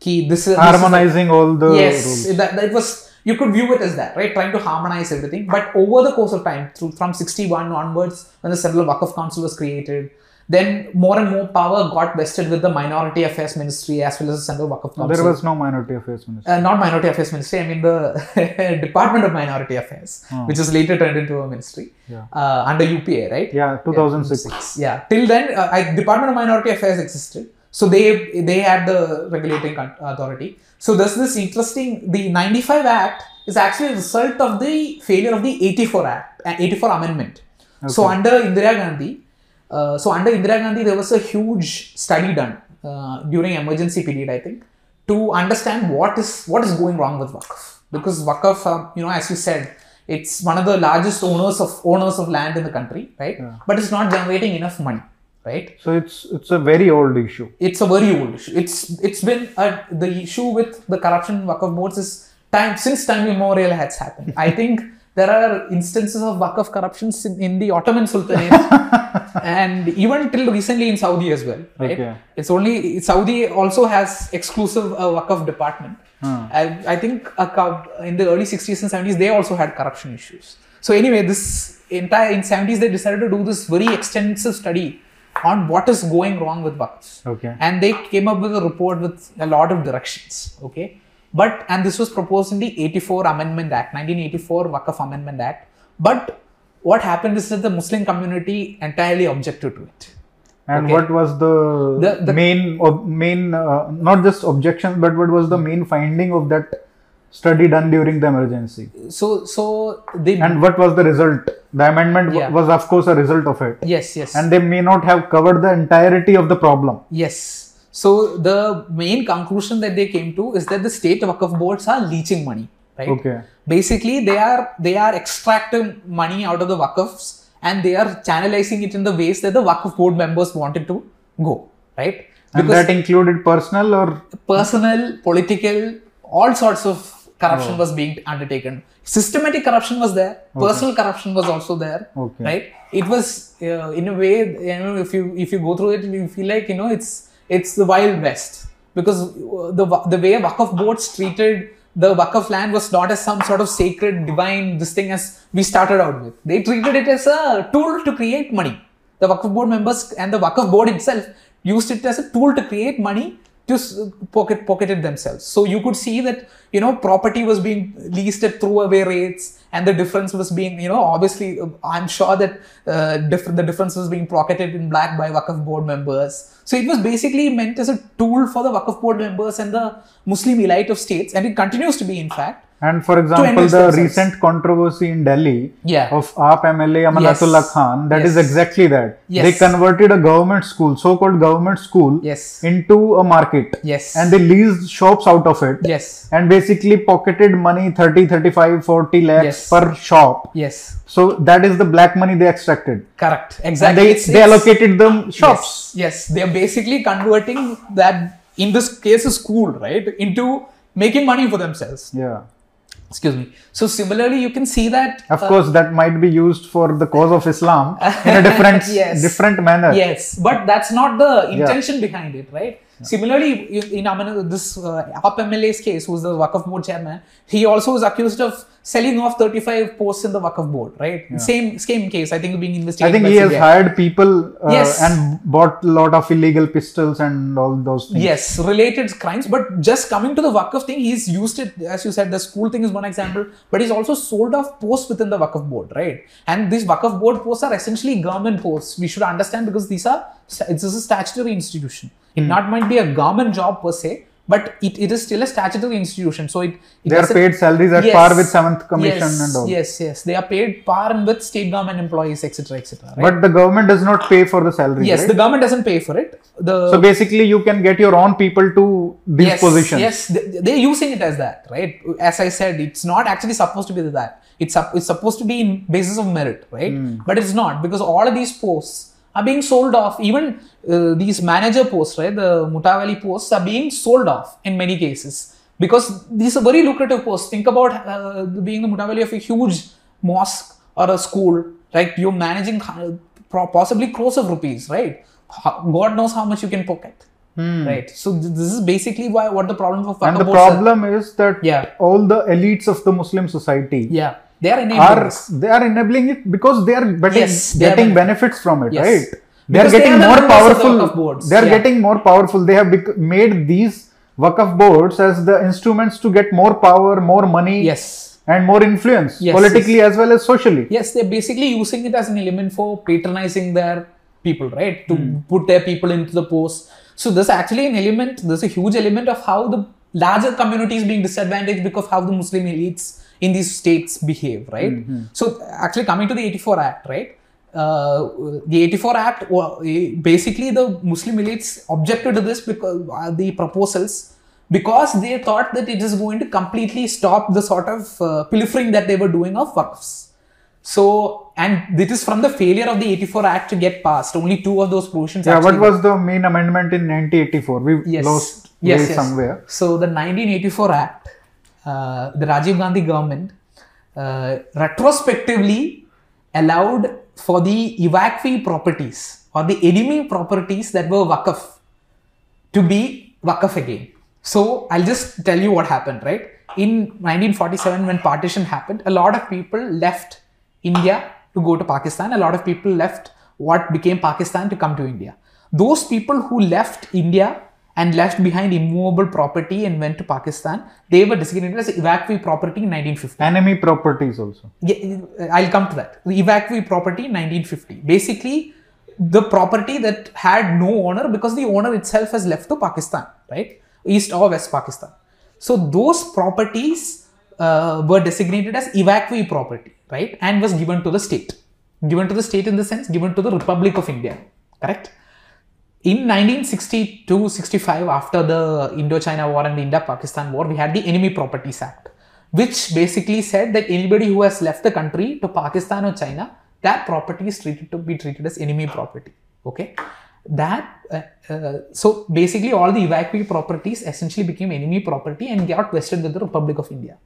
S2: Key, this is this is
S1: Harmonizing all the
S2: yes
S1: rules.
S2: that, that was you could view it as that right trying to harmonize everything but over the course of time through from 61 onwards when the central Waqf council was created then more and more power got vested with the minority affairs ministry as well as the central Waqf council
S1: There was no minority affairs Ministry.
S2: uh, not minority affairs ministry i mean the department of minority affairs
S1: Oh.
S2: which was later turned into a ministry
S1: Yeah.
S2: uh, under upa right
S1: Yeah, 2006.
S2: Six. Yeah. Till then, uh, I, Department of Minority Affairs existed. So they they had the regulating authority. So there's this interesting. The 95 Act is actually a result of the failure of the 84 Act, uh, 84 Amendment. So under Indira Gandhi, uh, so under Indira Gandhi, there was a huge study done uh, during emergency period, I think, to understand what is what is going wrong with Waqf. Because Waqf, uh, you know, as you said, it's one of the largest owners of owners of land in the country, right? But it's not generating enough money, right?
S1: So it's it's a very old issue.
S2: It's a very old issue. It's it's been uh, the issue with the corruption in Waqf boards is time since time immemorial has happened. I think there are instances of Waqf corruptions in, in the Ottoman Sultanate and even till recently in Saudi as well. Right?
S1: Okay.
S2: It's only Saudi also has exclusive uh, Waqf department.
S1: Hmm.
S2: I, I think a in the early 60s and 70s they also had corruption issues. So anyway, this entire in 70s they decided to do this very extensive study on what is going wrong with Waqfs
S1: Okay.
S2: and they came up with a report with a lot of directions okay but and this was proposed in the 84 amendment act 1984 Waqf amendment act but what happened is that the muslim community entirely objected to it
S1: And
S2: Okay.
S1: what was the,
S2: The- the-
S1: main ob- main uh, not just objections, but what was the main finding of that study done during the emergency?
S2: so so they
S1: And what was the result? The amendment
S2: Yeah.
S1: was, of course, a result of it.
S2: yes yes
S1: And they may not have covered the entirety of the problem.
S2: yes so the main conclusion that they came to is that the state Waqf boards are leeching money right
S1: Okay.
S2: Basically they are they are extracting money out of the waqfs and they are channelizing it in the ways that the waqf board members wanted to go right?
S1: And that included personal or?
S2: personal political all sorts of corruption was being undertaken. Systematic corruption was there. Personal corruption was also there
S1: Okay.
S2: right? It was uh, in a way you know if you if you go through it you feel like you know it's it's the wild west. Because uh, the the way waqf boards treated the waqf land was not as some sort of sacred divine this thing as we started out with. They treated it as a tool to create money. The waqf board members and the waqf board itself used it as a tool to create money s- pocket pocket it themselves. So you could see that you know property was being leased at throwaway rates, and the difference was being you know obviously uh, I'm sure that uh, diff- the difference was being pocketed in black by Waqf board members. So it was basically meant as a tool for the Waqf board members and the Muslim elite of states, and it continues to be in fact.
S1: And for example, the recent controversy in Delhi
S2: Yeah.
S1: of AAP MLA Amanatullah
S2: Yes.
S1: Khan, that is
S2: Yes.
S1: exactly that.
S2: Yes.
S1: They converted a government school, so-called government school, into a market.
S2: Yes.
S1: And they leased shops out of it.
S2: Yes.
S1: And basically pocketed money 30, 35, 40 lakhs per shop.
S2: Yes.
S1: So that is the black money they extracted.
S2: Correct.
S1: And
S2: Exactly.
S1: they,
S2: It's-
S1: they
S2: it's-
S1: allocated them shops.
S2: Yes, yes, they are basically converting that, in this case, a school, right, into making money for themselves.
S1: Yeah.
S2: Excuse me. So similarly, you can see that.
S1: Of
S2: uh,
S1: course, that might be used for the cause of Islam in a different
S2: Yes.
S1: different manner.
S2: Yes, but that's not the intention behind it, right? Similarly, in, Aman- this uh, MLA's case, who's the Wakaf board chairman, he also was accused of selling off 35 posts in the Waqf board, right? Same same case, I think, being investigated.
S1: I
S2: think
S1: he has hired people uh,
S2: Yes.
S1: and bought a lot of illegal pistols and all those things.
S2: Yes, related crimes. But just coming to the Waqf thing, he's used it, as you said, the school thing is one example, but he's also sold off posts within the Waqf board, right? And these Waqf board posts are essentially government posts. We should understand because these are, this is a statutory institution. It not might be a government job per se, but it, it is still a statutory institution. So it, it
S1: They are paid salaries at
S2: Yes.
S1: par with seventh commission
S2: yes,
S1: and all.
S2: Yes, yes. They are paid par and with state government employees, etc., etc. right?
S1: But the government does not pay for the salary.
S2: yes,
S1: right?
S2: the government doesn't pay for it. The
S1: so basically, you can get your own people to these
S2: yes,
S1: positions.
S2: Yes, they- they're using it as that, right? As I said, it's not actually supposed to be that. It's it's supposed to be in basis of merit, right?
S1: Hmm.
S2: But it's not because all of these posts are being sold off. Even uh, these manager posts, right? The Mutawali posts are being sold off in many cases because these are very lucrative posts. Think about uh, being the mutawali of a huge mosque or a school, right? You're managing uh, possibly crores of rupees, right? God knows how much you can pocket, right? So th- this is basically why what the problem of
S1: Hmm. and the
S2: boards are-
S1: problem is that
S2: Yeah.
S1: all the elites of the muslim society
S2: yeah, they are enabling
S1: are they are enabling it because they are getting,
S2: Yes, they
S1: getting
S2: benefit-
S1: benefits from it
S2: Yes.
S1: right they
S2: Because
S1: are
S2: they
S1: getting
S2: are
S1: more
S2: members of the
S1: powerful
S2: boards.
S1: they are
S2: Yeah.
S1: getting more powerful they have bec- made these Waqf boards as the instruments to get more power more money
S2: Yes.
S1: and more influence
S2: Yes,
S1: politically as well as socially
S2: Yes, they're basically using it as an element for patronizing their people, right? To
S1: Hmm.
S2: put their people into the post. So there's actually an element, there's a huge element of how the larger community is being disadvantaged because of how the Muslim elites in these states behave, right?
S1: Hmm,
S2: So actually coming to the 84 Act, right? Uh, the 84 Act, eh, basically the Muslim elites objected to this because uh, the proposals because they thought that it is going to completely stop the sort of uh, pilfering that they were doing of waqfs. So, and this is from the failure of the 84 Act to get passed. Only two of those provisions.
S1: yeah what was the main amendment in 1984 we
S2: Yes.
S1: lost
S2: yes,
S1: way
S2: yes.
S1: somewhere
S2: So the 1984 Act, uh, the Rajiv Gandhi government uh, retrospectively allowed for the evacuee properties or the enemy properties that were Waqf to be Waqf again. So I'll just tell you what happened, right? In 1947, when partition happened, a lot of people left India to go to Pakistan. A lot of people left what became Pakistan to come to India. Those people who left India and left behind immovable property and went to Pakistan, they were designated as evacuee property in 1950.
S1: enemy properties also
S2: Yeah, I'll come to that. The evacuee property in 1950. Basically, the property that had no owner because the owner itself has left to Pakistan, right? East or West Pakistan. So those properties uh, were designated as evacuee property, right? And was given to the state. Given to the state in the sense given to the Republic of India, correct? In 1962-65, after the Indochina War and the Indo-Pakistan War, we had the Enemy Properties Act, which basically said that anybody who has left the country to Pakistan or China, that property is treated to be treated as enemy property. Okay, that uh, uh, so basically all the evacuee properties essentially became enemy property and got vested with the Republic of India.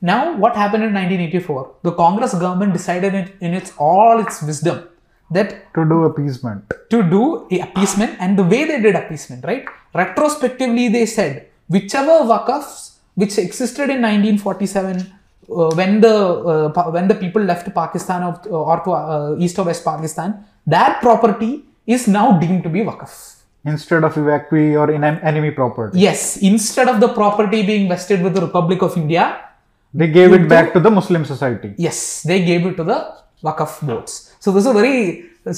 S2: Now, what happened in 1984? The Congress government decided in, in its all its wisdom that
S1: to do appeasement.
S2: to do a appeasement and the way they did appeasement right? Retrospectively they said whichever waqfs which existed in 1947 uh, when the uh, when the people left pakistan or, or to uh, east or west pakistan that property is now deemed to be waqf.
S1: Instead of evacuee or enemy property.
S2: Yes instead of the property being vested with the republic of india
S1: they gave it back to the muslim society.
S2: Yes they gave it to the waqf boards so this is a very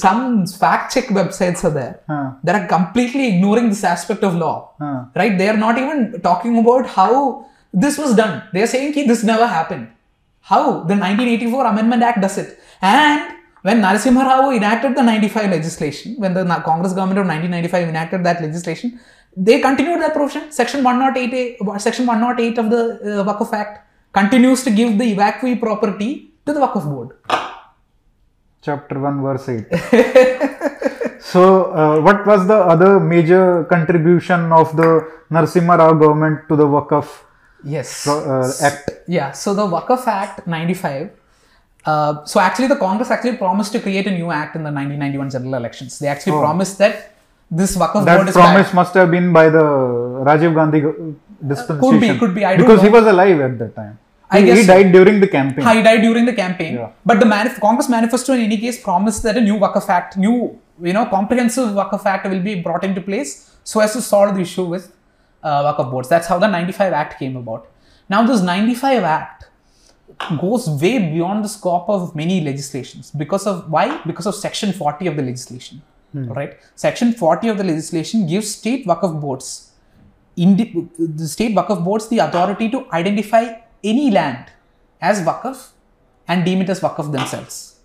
S2: some fact check websites are there
S1: Huh.
S2: that are completely ignoring this aspect of law.
S1: Huh.
S2: right? They are not even talking about how this was done. They are saying "Ki, this never happened. How? The 1984 amendment act does it. And when Narasimha Rao enacted the 95 legislation when the congress government of 1995 enacted that legislation they continued that provision. Section 108 section 108 of the uh, act continues to give the evacuee property to the Waqf board
S1: chapter 1 verse 8 so uh, what was the other major contribution of the Narsimha Rao government to the Waqf
S2: yes.
S1: uh, act?
S2: Yeah, so the Waqf Act 95. Uh, so actually, the Congress actually promised to create a new act in the 1991 general elections. They actually promised that this board
S1: that
S2: is
S1: promise must have been by the Rajiv Gandhi dispensation
S2: could be, could be, I don't
S1: because he was alive at that time
S2: I
S1: he,
S2: guess
S1: he died during the campaign
S2: He died during the campaign,
S1: Yeah.
S2: but the manif- Congress manifesto in any case promised that a new Waqf Act, new you know comprehensive Waqf Act will be brought into place so as to solve the issue with uh, Waqf boards. That's how the 95 Act came about. Now this 95 Act goes way beyond the scope of many legislations because of why? Because of Section 40 of the legislation. Right? Section 40 of the legislation gives state Waqf boards indi- the state Waqf boards the authority to identify any land as Waqf and deem it as Waqf themselves.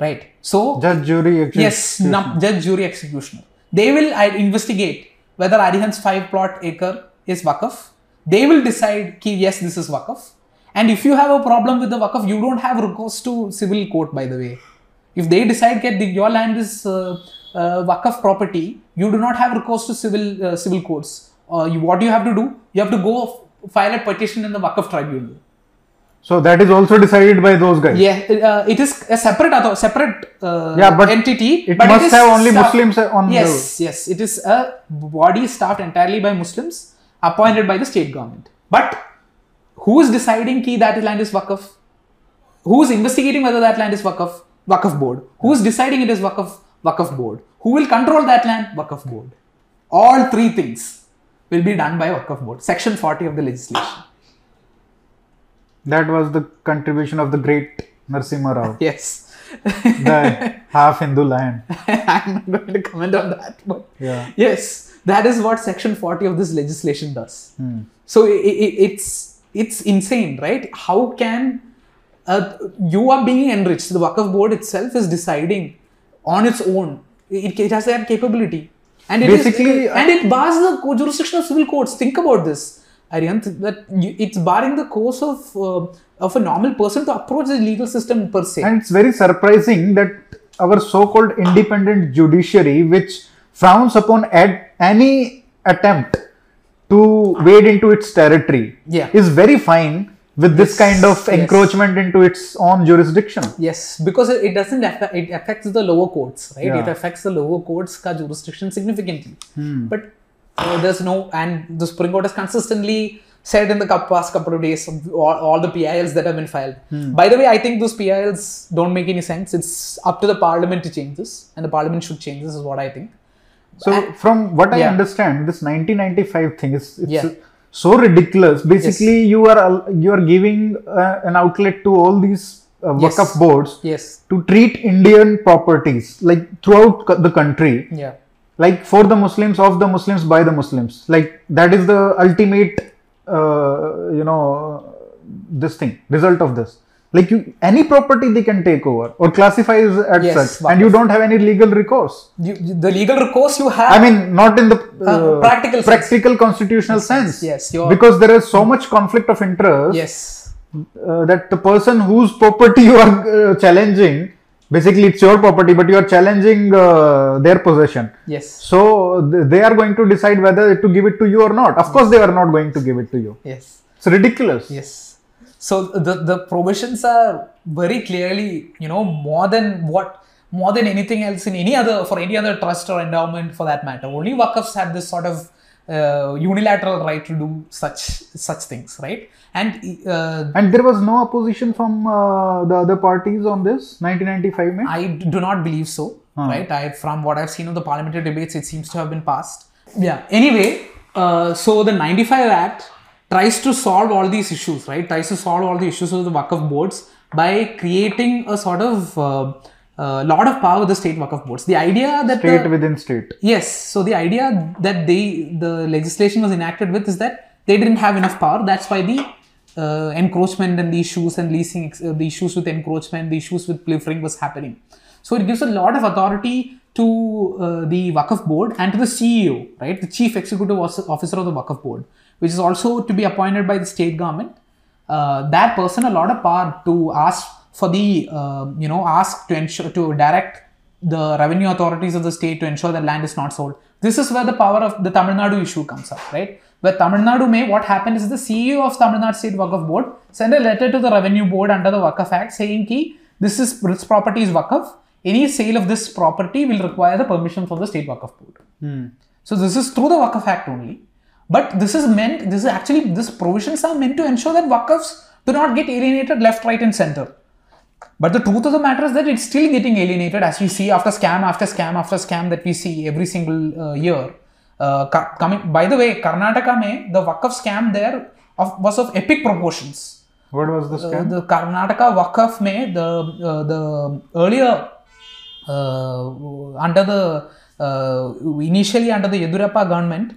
S2: Right. So,
S1: judge jury actually
S2: yes, num- judge, jury, executioner. They will investigate whether Arihant's five plot acre is Waqf. They will decide, ki, yes, this is Waqf. And if you have a problem with the Waqf, you don't have recourse to civil court, by the way. If they decide that your land is uh, uh, Waqf property, you do not have recourse to civil uh, civil courts. uh, you, what you have to do? You have to go file a petition in the Waqf tribunal.
S1: So that is also decided by those guys.
S2: Yeah, uh, it is a separate separate uh,
S1: Yeah, but
S2: entity.
S1: it
S2: but
S1: must have only
S2: staff-
S1: Muslims on the-
S2: Yes, yes, it is a body staffed entirely by Muslims, appointed by the state government. But who is deciding key that land is Waqf? Who is investigating whether that land is Waqf? Waqf board. Who is deciding it is Waqf? Waqf board. Who will control that land? Waqf board. All three things will be done by Waqf board. Section 40 of the legislation.
S1: That was the contribution of the great Narsimha Rao,
S2: Yes.
S1: the half Hindu land.
S2: I'm not going to comment on that. But
S1: Yeah.
S2: yes, that is what Section 40 of this legislation does.
S1: Hmm.
S2: So i i it's it's insane, right? How can uh, you are being enriched? The Waqf board itself is deciding on its own. It, it has that capability, and it is-
S1: Basically,
S2: and it bars the jurisdiction of civil courts. Think about this, Aryan. That you, it's barring the course of uh, of a normal person to approach the legal system per se.
S1: And it's very surprising that our so-called independent judiciary, which frowns upon ad- any attempt to wade into its territory,
S2: Yeah.
S1: is very fine with this
S2: Yes,
S1: kind of
S2: yes.
S1: encroachment into its own jurisdiction.
S2: Yes, because it doesn't affect, it affects the lower courts, right?
S1: Yeah.
S2: It affects the lower courts ka jurisdiction significantly.
S1: Hmm.
S2: But uh, there's no, and the Supreme Court has consistently said in the past couple of days all, all the PILs that have been filed.
S1: Hmm.
S2: By the way, I think those PILs don't make any sense. It's up to the Parliament to change this, and the Parliament should change this, is what I think.
S1: So,
S2: And-
S1: from what I
S2: Yeah.
S1: understand, this 1995 thing is it's
S2: Yeah.
S1: So ridiculous. Basically, you are you are giving uh, an outlet to all these uh,
S2: Yes.
S1: Boards
S2: Yes.
S1: to treat Indian properties like throughout the country,
S2: Yeah.
S1: like for the Muslims, of the Muslims, by the Muslims. Like that is the ultimate, uh, you know, this thing result of this. Like you, any property they can take over or classify as,
S2: Yes,
S1: such, and you don't have any legal recourse.
S2: You, the legal recourse you have.
S1: I mean, not in the uh,
S2: Uh, practical sense.
S1: practical constitutional sense.
S2: Yes,
S1: because there is so much conflict of interest
S2: yes.
S1: uh, that the person whose property you are uh, challenging, basically it's your property, but you are challenging uh, their possession.
S2: Yes.
S1: So th- they are going to decide whether to give it to you or not. Of course, they are not going to give it to you.
S2: Yes.
S1: It's ridiculous.
S2: Yes. So the the provisions are very clearly, you know, more than what more than anything else in any other for any other trust or endowment for that matter. Only Waqfs have this sort of uh, unilateral right to do such such things, right? And uh,
S1: And there was no opposition from uh, the other parties on this 1995. Mein?
S2: I do not believe so, right? I from what I've seen of the parliamentary debates, it seems to have been passed. Yeah. Anyway, uh, so the 95 Act tries to solve all these issues, right? Tries to solve all the issues of the Waqf boards by creating a sort of uh, uh, lot of power with the state Waqf boards. The idea that the-
S1: State within state.
S2: Yes. So the idea that they the legislation was enacted with is that they didn't have enough power. That's why the uh, encroachment and the issues and leasing, uh, the issues with encroachment, the issues with pilfering was happening. So it gives a lot of authority to uh, the Waqf board and to the CEO, right, the chief executive officer of the Waqf board, which is also to be appointed by the state government. Uh, that person a lot of power to ask for the uh, you know ask to ensure to direct the revenue authorities of the state to ensure that land is not sold. This is where the power of the Tamil Nadu issue comes up, right? Where Tamil Nadu may, what happened is the CEO of Tamil Nadu State Waqf Board sent a letter to the Revenue Board under the Waqf Act saying ki this is this property is Waqf. Any sale of this property will require the permission from the State Waqf Board. So this is through the Waqf Act only. But this is meant, this is actually, these provisions are meant to ensure that Waqfs do not get alienated left, right, and center. But the truth of the matter is that it's still getting alienated as we see after scam after scam after scam that we see every single uh, year. Uh, co- coming, by the way, Karnataka mein, the Waqf scam there of, was of epic proportions.
S1: What was the
S2: Uh,
S1: scam?
S2: the Karnataka Waqf mein, the, uh, the earlier uh, under the uh, initially under the Yediyurappa government, uh,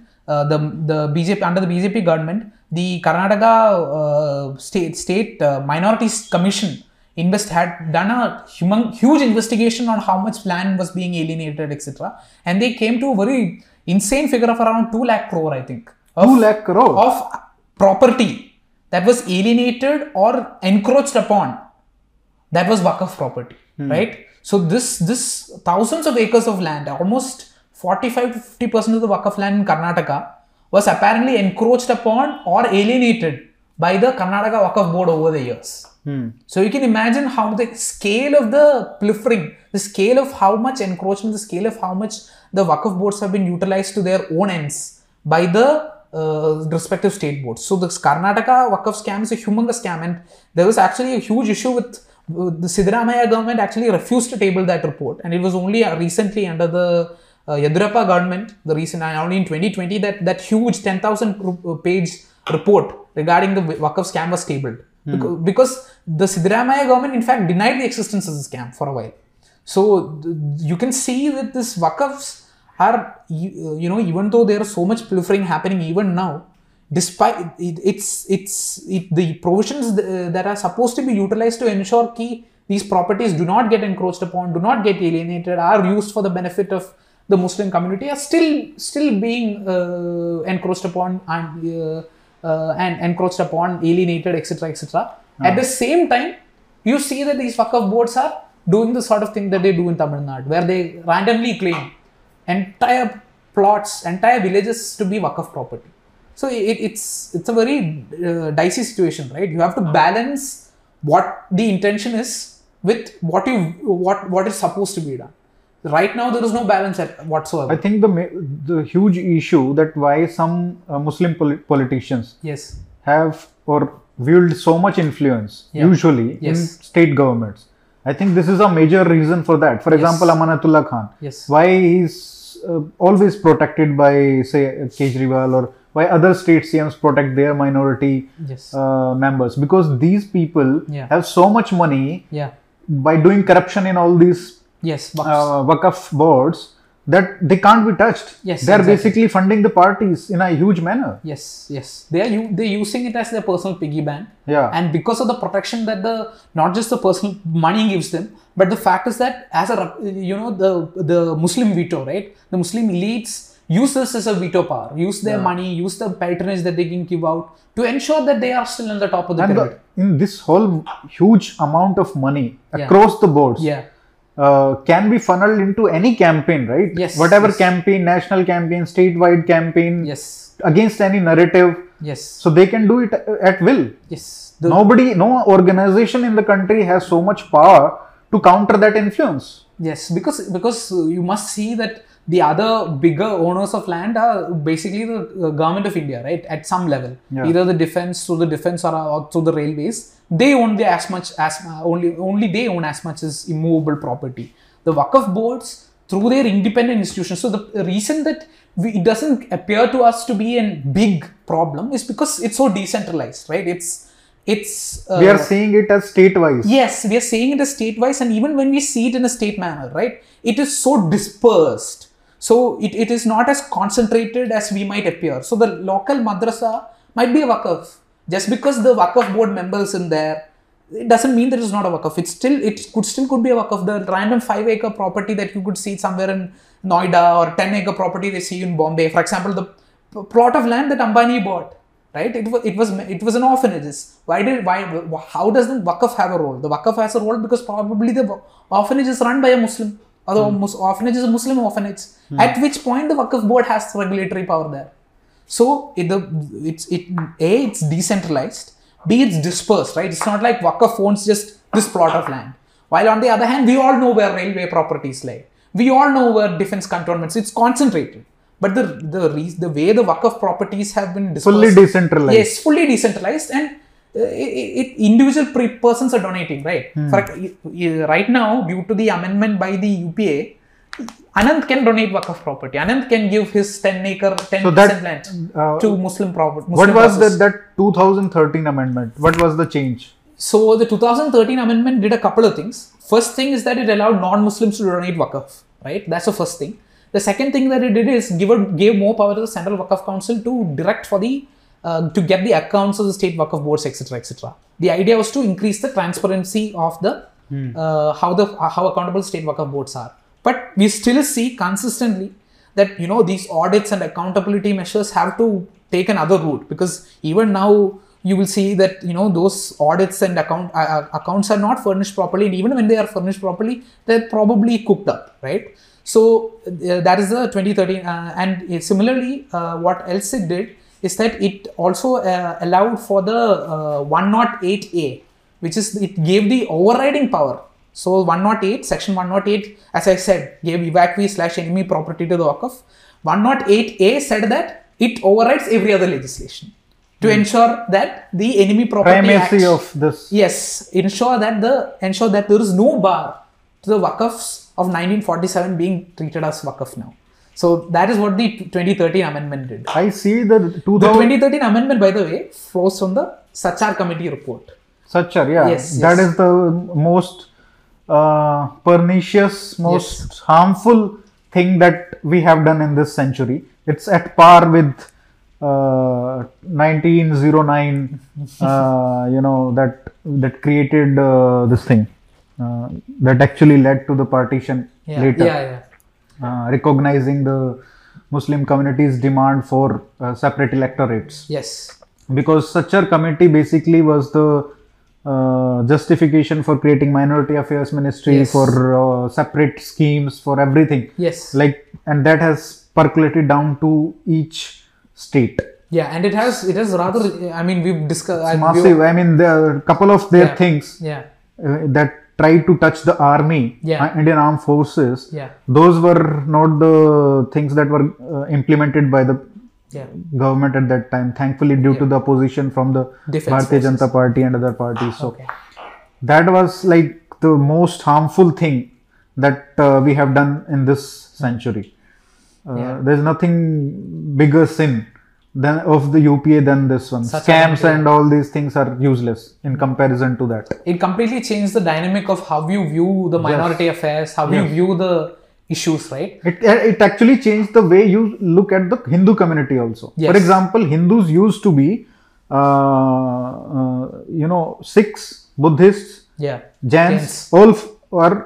S2: the the BJP under the BJP government, the Karnataka uh, state state uh, minorities commission invest had done a human, huge investigation on how much land was being alienated, etc. And they came to a very insane figure of around two lakh crore, I think. of-
S1: 2 lakh crore.
S2: of property that was alienated or encroached upon that was Waqf property, right? So this this thousands of acres of land, almost 45 to 50 percent of the Waqf land in Karnataka, was apparently encroached upon or alienated by the Karnataka Waqf board over the years.
S1: Hmm.
S2: So you can imagine how the scale of the pilfering, the scale of how much encroachment, the scale of how much the Waqf boards have been utilized to their own ends by the uh, respective state boards. So this Karnataka Waqf scam is a humongous scam, and there was actually a huge issue with, the Siddaramaiah government actually refused to table that report, and it was only recently under the uh, Yediyurappa government, the recent uh, only in 2020 that that huge 10,000 ru- page report regarding the Waqf scam was tabled because, because the Siddaramaiah government in fact denied the existence of the scam for a while. So you can see that this Waqfs are you, you know even though there is so much pilfering happening even now, despite it, it's it's it, the provisions th- that are supposed to be utilized to ensure key these properties do not get encroached upon, do not get alienated, are used for the benefit of the Muslim community are still still being uh, encroached upon and uh, uh, and encroached upon, alienated, etc., etc. At the same time, you see that these Waqf boards are doing the sort of thing that they do in Tamil Nadu, where they randomly claim entire plots, entire villages to be Waqf property. So it, it's it's a very uh, dicey situation, right? You have to balance what the intention is with what you what what is supposed to be done. Right now, there is no balance at whatsoever.
S1: I think the the huge issue that why some uh, Muslim poli- politicians
S2: yes.
S1: have or wield so much influence
S2: Yeah.
S1: usually in state governments. I think this is a major reason for that. For example, Amanatullah Khan.
S2: Yes.
S1: Why he's uh, always protected by say Kejriwal or why other state CMs protect their minority
S2: Yes.
S1: uh, members because these people
S2: Yeah.
S1: have so much money
S2: yeah.
S1: by doing corruption in all these
S2: Yes.
S1: Uh, Waqf boards that they can't be touched.
S2: Yes,
S1: they're
S2: exactly.
S1: basically funding the parties in a huge manner.
S2: yes. Yes. They are they're using it as their personal piggy bank.
S1: Yeah.
S2: and because of the protection that the not just the personal money gives them but the fact is that as a you know the the muslim veto right the muslim elites use this as a veto power use their money use the patronage that they can give out to ensure that they are still on the top of the
S1: and
S2: pyramid
S1: the, in this whole huge amount of money
S2: Yeah.
S1: across the boards
S2: yeah
S1: uh, can be funneled into any campaign, right?
S2: Yes,
S1: Whatever
S2: yes.
S1: campaign, national campaign, statewide campaign,
S2: yes
S1: against any narrative,
S2: yes
S1: so they can do it at will.
S2: yes the,
S1: Nobody, no organization in the country has so much power to counter that influence.
S2: Yes, because because you must see that the other bigger owners of land are basically the uh, government of India, right? At some level,
S1: Yeah.
S2: either the defense through the defense or, or through the railways, they own the as much as uh, only only they own as much as immovable property. The Waqf boards through their independent institutions. So the reason that we, it doesn't appear to us to be a big problem is because it's so decentralized, right? It's it's uh,
S1: we are seeing it as state-wise.
S2: Yes, we are saying it as state-wise, and even when we see it in a state manner, right, it is so dispersed. So it, it is not as concentrated as we might appear. So the local madrasa might be a waqf. Just because the waqf board members in there, it doesn't mean that it's not a waqf. It's still it could still could be a waqf. The random five acre property that you could see somewhere in Noida or ten acre property they see in Bombay, for example, the plot of land that Ambani bought right it was it was it was an orphanages why did why how does the waqf have a role the waqf has a role because probably the orphanage is run by a muslim or the hmm. mus- orphanage is a muslim orphanage. Hmm. At which point the waqf board has regulatory power there. So it, the it's it a it's decentralized. B it's dispersed right? It's not like waqf owns just this plot of land. While on the other hand we all know where railway properties lie. We all know where defense cantonments it's concentrated. But the the the way the Waqf properties have been dispersed,
S1: Fully decentralized.
S2: Yes, fully decentralized, and it, it, individual persons are donating. Right.
S1: Hmm.
S2: For y- y- right now, due to the amendment by the UPA, Anand can donate Waqf property. Anand can give his 10 acre, 10
S1: So that,
S2: land
S1: uh,
S2: to Muslim property.
S1: What was that, that 2013 amendment? What was the change?
S2: So the 2013 amendment did a couple of things. First thing is that it allowed non-Muslims to donate Waqf. Right. That's the first thing. The second thing that it did is give a, gave more power to the Central Waqf Council to direct for the uh, to get the accounts of the state Waqf boards, etc., etc. The idea was to increase the transparency of the uh, how the how accountable state Waqf boards are. But we still see consistently that you know these audits and accountability measures have to take another route because even now you will see that you know those audits and account uh, accounts are not furnished properly and even when they are furnished properly they're probably cooked up right So uh, that is the 2013, uh, and uh, similarly, uh, what else it did is that it also uh, allowed for the uh, 108A, which is it gave the overriding power. So 108, section 108, as I said, gave evacuee slash enemy property to the Waqf. 108A said that it overrides every other legislation to ensure that the enemy property
S1: Primacy
S2: Act-
S1: of this.
S2: Yes, ensure that the ensure that there is no bar to the Waqfs of 1947 being treated as Waqf now. So that is what the 2013 amendment did.
S1: I see the
S2: The 2013 amendment, by the way, flows from the Sachar committee report.
S1: Sachar, yeah.
S2: Yes,
S1: That
S2: yes.
S1: is the most uh, pernicious, most harmful thing that we have done in this century. It's at par with uh, 1909, uh, you know, that that created uh, this thing uh, that actually led to the partition
S2: Yeah,
S1: later.
S2: yeah, yeah.
S1: Uh, recognizing the Muslim community's demand for uh, separate electorates
S2: Yes,
S1: because Sachar committee basically was the uh, justification for creating minority affairs ministry
S2: Yes.
S1: for uh, separate schemes for everything
S2: yes,
S1: like and that has percolated down to each state
S2: yeah, and it has it has rather. I mean, we've discussed.
S1: massive i mean there are a couple of their
S2: Yeah.
S1: things
S2: Yeah,
S1: uh, that tried to touch the army
S2: Yeah.
S1: uh, indian armed forces
S2: yeah,
S1: those were not the things that were uh, implemented by the
S2: yeah.
S1: government at that time thankfully due to the opposition from the
S2: Defense
S1: bharatiya
S2: forces.
S1: janata party and other parties so
S2: Okay.
S1: that was like the most harmful thing that uh, we have done in this century uh, there's nothing bigger sin than of the upa than this one
S2: Such
S1: scams and all these things are useless in comparison to that
S2: It completely changed the dynamic of how you view the minority affairs, how you view the issues, right?
S1: it, it actually changed the way you look at the hindu community also for example hindus used to be uh, uh, you know sikhs buddhists
S2: Yeah.
S1: Jains, all f- are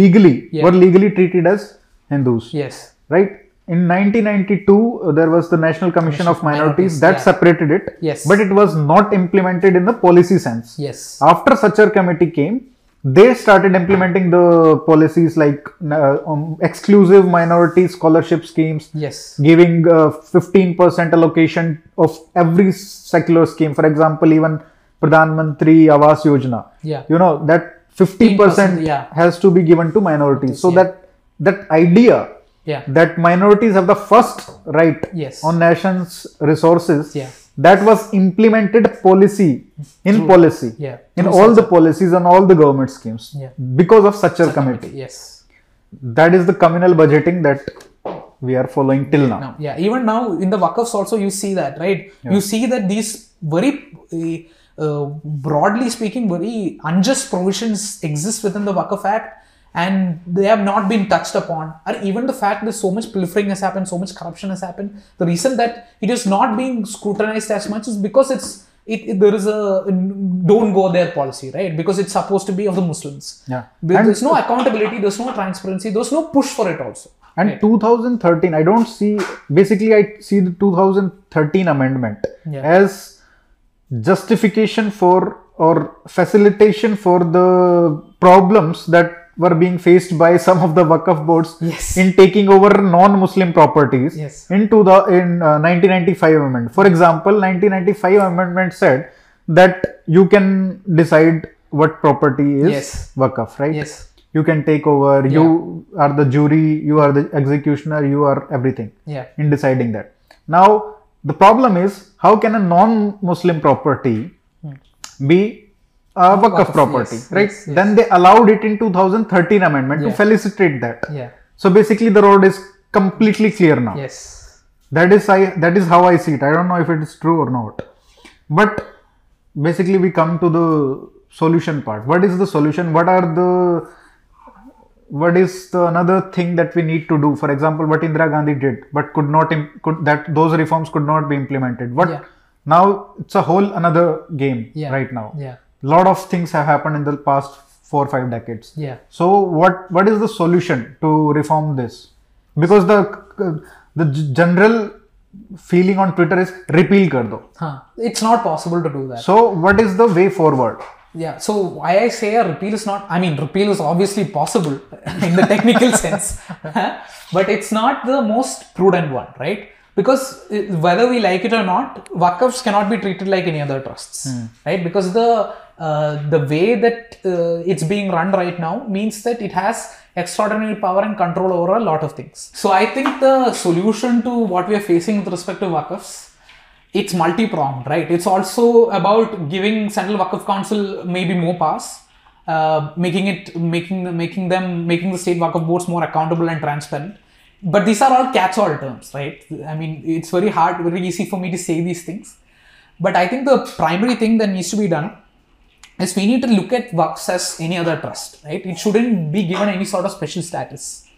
S1: legally
S2: Yeah.
S1: were legally treated as Hindus,
S2: Yes.
S1: right? In 1992, uh, there was the National Commission of Minorities
S2: Minorities,
S1: that
S2: yeah.
S1: separated it,
S2: Yes.
S1: but it was not implemented in the policy sense.
S2: Yes.
S1: After Sachar committee came, they started implementing the policies like uh, um, exclusive minority scholarship schemes,
S2: Yes.
S1: giving uh, 15% allocation of every secular scheme. For example, even Pradhan Mantri Awas Yojana
S2: Yeah.
S1: you know that 50%
S2: 15%, yeah.
S1: has to be given to minorities so
S2: yeah.
S1: that that idea
S2: Yeah.
S1: that minorities have the first right
S2: Yes.
S1: on nation's resources
S2: Yeah.
S1: that was implemented policy in policy
S2: Yeah.
S1: in
S2: Through
S1: all the policies and all the government schemes
S2: Yeah.
S1: because of Sachar committee
S2: Yes.
S1: that is the communal budgeting that we are following till now
S2: Now, yeah. Even now in the Waqfs also you see that, right? You see that these very uh, broadly speaking, very unjust provisions exist within the Waqf Act and they have not been touched upon. Or even the fact that so much pilfering has happened, so much corruption has happened. The reason that it is not being scrutinized as much is because it's it, it- there is a don't go there policy, right? Because it's supposed to be of the Muslims.
S1: Yeah. And-
S2: There's no uh, accountability, there's no transparency, there's no push for it also.
S1: and 2013 i don't see basically i see the 2013 amendment
S2: Yeah.
S1: as justification for or facilitation for the problems that were being faced by some of the Waqf boards
S2: Yes.
S1: in taking over non-Muslim properties
S2: Yes.
S1: into the in uh, 1995 amendment. For example, 1995 amendment said that you can decide what property is
S2: Yes.
S1: Waqf, right?
S2: Yes.
S1: You can take over. You are the jury. You are the executioner. You are everything
S2: Yeah.
S1: in deciding that. Now, the problem is how can a non-Muslim property be a Waqf
S2: Waqf,
S1: property,
S2: yes,
S1: right?
S2: yes, yes.
S1: Then they allowed it in 2013 amendment to felicitate that.
S2: Yeah.
S1: So basically, the road is completely clear now.
S2: Yes.
S1: That is I that is how I see it. I don't know if it is true or not. But basically, we come to the solution part. What is the solution? What are the what is the another thing that we need to do? For example, what Indira Gandhi did, but could not could that those reforms could not be implemented. What
S2: Yeah.
S1: now? It's a whole another game
S2: Yeah.
S1: right now.
S2: Yeah.
S1: Lot of things have happened in the past four or five decades.
S2: Yeah.
S1: So what what is the solution to reform this? Because the the general feeling on Twitter is repeal kar do.
S2: Huh. It's not possible to do that.
S1: So what is the way forward?
S2: Yeah, so why I say a repeal is not, I mean, repeal is obviously possible in the technical sense, but it's not the most prudent one, right? Because uh, whether we like it or not, Waqfs cannot be treated like any other trusts, right? Because the uh, the way that uh, it's being run right now means that it has extraordinary power and control over a lot of things. So I think the solution to what we are facing with respect to Waqfs it's multi-pronged, right? It's also about giving Central Waqf Council maybe more powers, uh, making it, making making them, making the state Waqf boards more accountable and transparent. But these are all catch-all terms, right? I mean, it's very hard, very easy for me to say these things. But I think the primary thing that needs to be done is we need to look at Waqfs as any other trust, right? It shouldn't be given any sort of special status.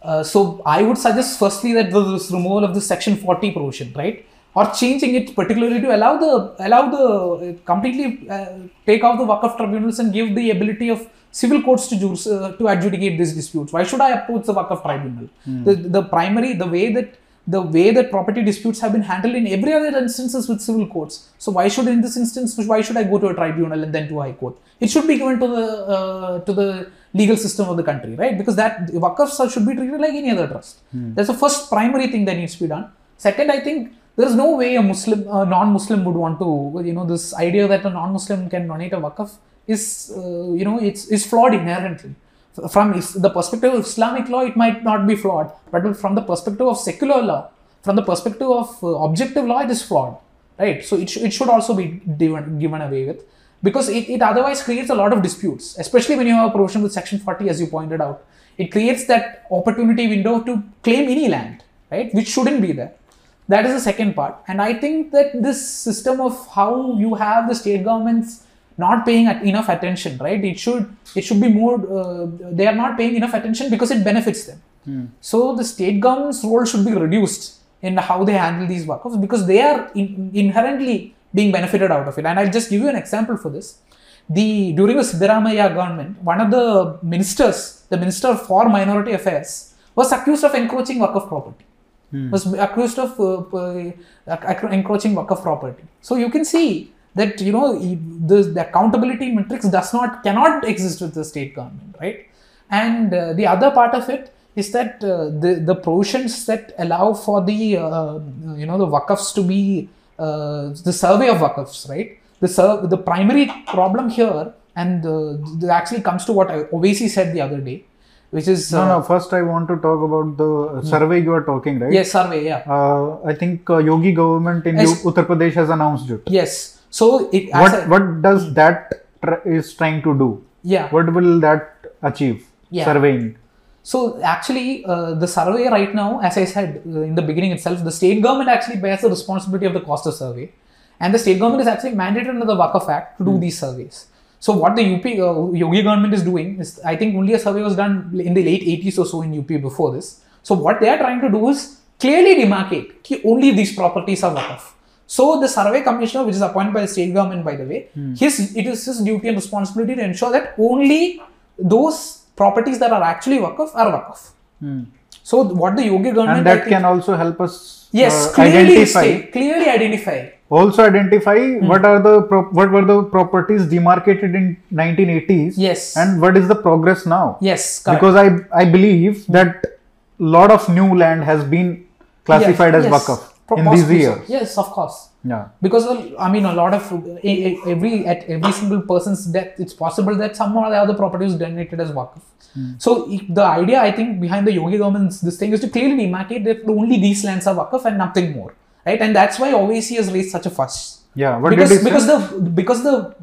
S2: Uh, so I would suggest firstly that this removal of the section 40 provision, right? or changing it particularly to allow the allow the uh, completely uh, take off the Waqf tribunals and give the ability of civil courts to uh, to adjudicate these disputes. Why should I approach the Waqf tribunal?
S1: Hmm.
S2: The, the primary the way that the way that property disputes have been handled in every other instances with civil courts. So why should in this instance why should I go to a tribunal and then to a high court? It should be given to the uh, to the legal system of the country, right? Because that Waqfs should be treated like any other trust.
S1: Hmm.
S2: That's the first primary thing that needs to be done. Second, I think there is no way a Muslim, a non-Muslim would want to, you know, this idea that a non-Muslim can donate a waqf is, uh, you know, it's is flawed inherently. From the perspective of Islamic law, it might not be flawed, but from the perspective of secular law, from the perspective of uh, objective law, it is flawed, right? So it, sh- it should also be given, given away with because it, it otherwise creates a lot of disputes, especially when you have a provision with Section 40, as you pointed out. It creates that opportunity window to claim any land, right, which shouldn't be there that is the second part and i think that this system of how you have the state governments not paying at enough attention right? It should it should be more uh, they are not paying enough attention because it benefits them. So the state government's role should be reduced in how they handle these Waqfs because they are in, inherently being benefited out of it. And i'll just give you an example for this. The during the Siddaramaiah government one of the ministers the minister for minority affairs was accused of encroaching Waqf property. Was accused of uh, uh, ac- encroaching Waqf property. So you can see that you know the, the accountability matrix does not cannot exist with the state government, right? And uh, the other part of it is that uh, the the provisions that allow for the uh, you know the Waqfs to be uh, the survey of Waqfs, right? The the primary problem here, and uh, actually comes to what Owaisi said the other day, which is
S1: No,
S2: uh,
S1: no. First, I want to talk about the survey you are talking, right?
S2: yes survey, yeah.
S1: Uh, I think uh, Yogi government in
S2: Yes.
S1: Uttar Pradesh has announced it.
S2: Yes. So it
S1: What
S2: a-
S1: what does that tr- is trying to do?
S2: yeah.
S1: What will that achieve?
S2: Yeah.
S1: Surveying.
S2: So actually, uh, the survey right now, as I said uh, in the beginning itself, the state government actually bears the responsibility of the cost of survey, and the state government is actually mandated under the Waqf Act to do these surveys. So what the UP uh, Yogi government is doing is, I think only a survey was done in the late 80s or so in UP before this. So what they are trying to do is clearly demarcate only these properties are Waqf. So the survey commissioner, which is appointed by the state government, by the way, his it is his duty and responsibility to ensure that only those properties that are actually Waqf are Waqf. So what the Yogi government
S1: And that
S2: think-
S1: can also help us
S2: yes
S1: uh,
S2: clearly
S1: identify.
S2: state, clearly identify.
S1: Also identify
S2: Hmm.
S1: what are the pro- what were the properties demarcated in 1980s
S2: Yes.
S1: and what is the progress now?
S2: Yes, correct.
S1: Because I I believe that lot of new land has been classified
S2: Yes,
S1: as
S2: yes. Pro-
S1: in these years.
S2: Yes, of course.
S1: Yeah.
S2: Because I mean, a lot of e- every at every single person's death, it's possible that some or the other property is donated as Waqf. So the idea, I think, behind the Yogi government's this thing is to clearly demarcate that only these lands are Waqf and nothing more, right? And that's why Owaisi has raised such a fuss.
S1: Yeah. What
S2: because because the because the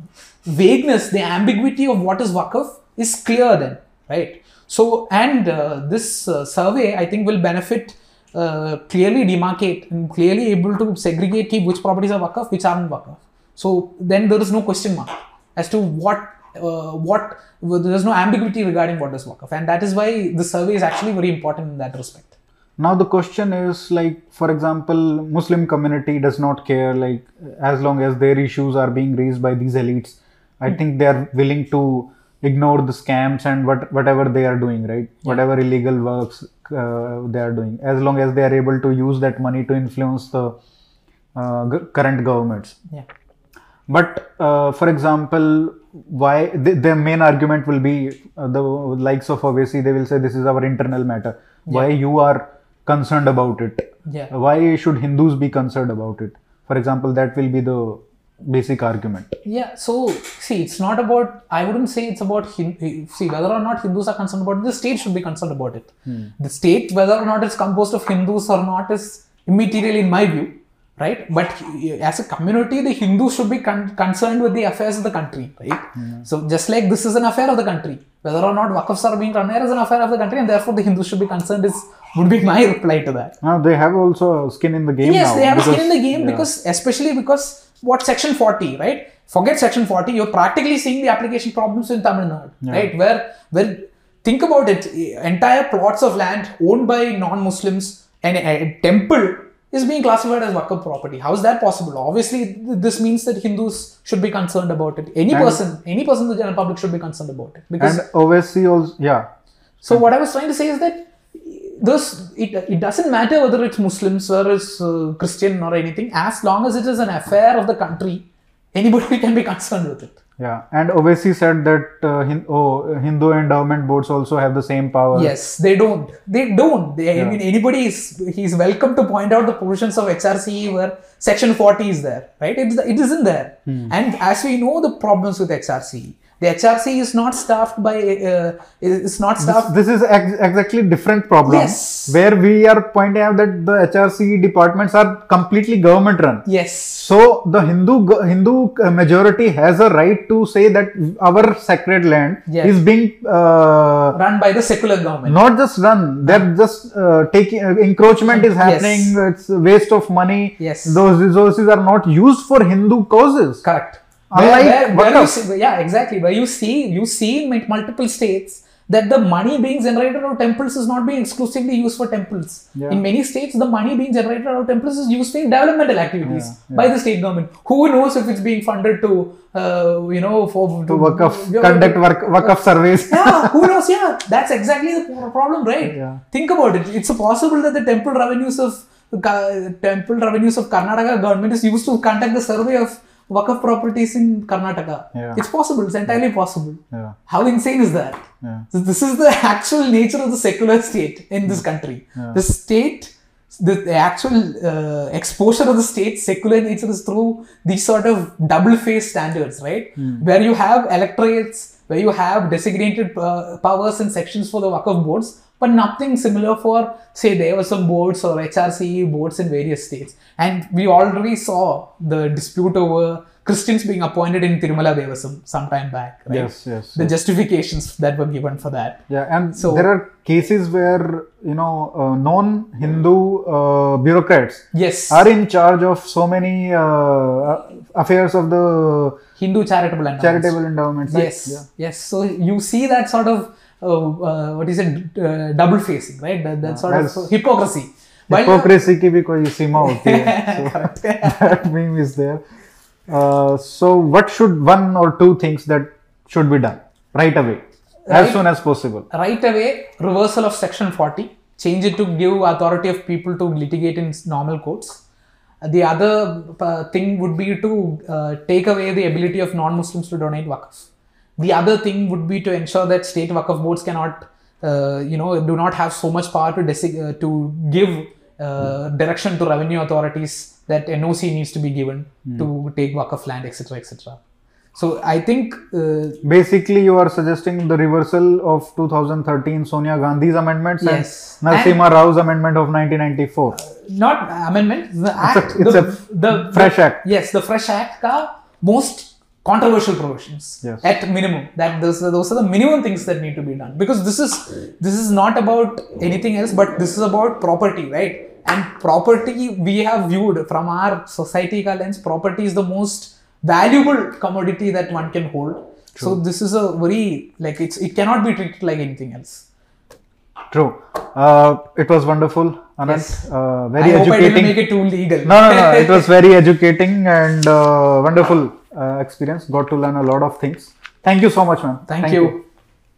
S2: vagueness, the ambiguity of what is Waqf is clear then, right? So and uh, this uh, survey, I think, will benefit. Uh, clearly demarcate and clearly able to segregate which properties are Waqf, which aren't Waqf. So then there is no question mark as to what uh, what there is no ambiguity regarding what is Waqf, and that is why the survey is actually very important in that respect.
S1: now the question is like for example muslim community does not care like as long as their issues are being raised by these elites i think they are willing to ignore the scams and what whatever they are doing right whatever illegal works uh, they are doing as long as they are able to use that money to influence the uh, g- current governments
S2: Yeah.
S1: but uh, for example why the, their main argument will be uh, the likes of Owaisi, they will say this is our internal matter. yeah. Why you are concerned about it?
S2: Yeah.
S1: Why should Hindus be concerned about it? For example, that will be the basic argument.
S2: Yeah, so see, it's not about. I wouldn't say it's about. See, whether or not Hindus are concerned about it, the state should be concerned about it. Hmm. The state, whether or not it's composed of Hindus or not, is immaterial in my view, right? But as a community, the Hindus should be con- concerned with the affairs of the country, right? Hmm. So just like this is an affair of the country, whether or not Waqfs are being run here is an affair of the country, and therefore the Hindus should be concerned. Is would be my reply to that.
S1: Now they have also skin in the game
S2: Yes,
S1: now.
S2: they have a skin in the game
S1: yeah.
S2: because, especially because what section 40, right? Forget section 40, you're practically seeing the application problems in Tamil Nadu, right? Where, where, think about it, entire plots of land owned by non Muslims and a, temple is being classified as Waqf property. How is that possible? Obviously, this means that Hindus should be concerned about it. Any person, any person in the general public should be concerned about it. Because
S1: and Owaisi also, yeah.
S2: so what I was trying to say is that this it, it doesn't matter whether it's Muslims or it's uh, Christian or anything. As long as it is an affair of the country, anybody can be concerned with it.
S1: Yeah, and Owaisi said that uh, Hin- oh, Hindu endowment boards also have the same power.
S2: Yes, they don't. They don't. They, I mean, anybody is he's welcome to point out the provisions of HRCE where Section 40 is there, right? It's, it isn't there. And as we know, the problems with HRCE, the HRCE is not staffed by uh, is not staffed.
S1: This is ex- exactly different problem.
S2: Yes.
S1: Where we are pointing out that the HRC departments are completely government run.
S2: yes.
S1: So the Hindu Hindu uh, majority has a right to say that our sacred land
S2: Yes.
S1: is being uh,
S2: Run by the secular government.
S1: not just run. They're just uh, taking uh, encroachment is happening. It's a waste of money.
S2: Yes.
S1: Those resources are not used for Hindu causes.
S2: Correct.
S1: Unlike
S2: where, where, you see, yeah, exactly. Where you see, you see in multiple states that the money being generated out of temples is not being exclusively used for temples.
S1: Yeah.
S2: In many states, the money being generated out of temples is used in developmental activities
S1: Yeah,
S2: by the state government. Who knows if it's being funded to, uh, you know, for
S1: To work of
S2: yeah,
S1: conduct work, work of surveys.
S2: yeah, who knows? Yeah, that's exactly the problem, right?
S1: Yeah.
S2: Think about it. It's possible that the temple revenues of temple revenues of Karnataka government is used to conduct the survey of Waqf properties in Karnataka.
S1: Yeah.
S2: It's possible. It's entirely possible.
S1: Yeah.
S2: How insane is that?
S1: Yeah.
S2: So this is the actual nature of the secular state in this country. The state, the, the actual uh, exposure of the state, secular nature is through these sort of double-faced standards, right? Where you have electorates, where you have designated uh, powers and sections for the Waqf boards, but nothing similar for, say, there were some boards or HRCE boards in various states. And we already saw the dispute over Christians being appointed in Tirumala Devasam some time back, right?
S1: Yes, yes.
S2: the justifications that were given for that.
S1: Yeah, and
S2: So-
S1: there are cases where you know uh, non-Hindu uh, bureaucrats
S2: Yes,
S1: are in charge of so many uh, affairs of the
S2: Hindu charitable endowments.
S1: charitable endowments.
S2: Yes,
S1: Yeah.
S2: yes. So you see that sort of uh, uh, what is it? Uh, double facing, right? That, that sort
S1: Yes.
S2: of hypocrisy. While-
S1: Hypocrisy की भी कोई सीमा होती है. So that meme is there. Uh, so what should one or two things that should be done right away, as
S2: Right.
S1: soon as possible?
S2: right away reversal of section 40 change it to give authority of people to litigate in normal courts Uh, the other uh, thing would be to uh, take away the ability of non-muslims to donate waqf the other thing would be to ensure that state waqf boards cannot uh, you know do not have so much power to desi- uh, to give uh, direction to revenue authorities that noc needs to be given to take waqf land etc etc so i think uh,
S1: Basically, you are suggesting the reversal of 2013 Sonia Gandhi's amendments
S2: Yes.
S1: and Narasimha Rao's amendment of 1994.
S2: not amendment the act
S1: it's
S2: the,
S1: a
S2: the
S1: fresh act.
S2: yes the fresh act ka most controversial provisions
S1: Yes.
S2: at minimum that those, those are the minimum things that need to be done because this is this is not about anything else but this is about property right and property we have viewed from our society lens property is the most valuable commodity that one can hold so this is a very like it's it cannot be treated like anything else
S1: True. Uh, it was wonderful, Anand.
S2: Yes.
S1: Uh, very
S2: i hope i didn't make it too legal
S1: no, no, no. It was very educating and uh, wonderful uh, experience. Got to learn a lot of things. Thank you so much, man.
S2: Thank you.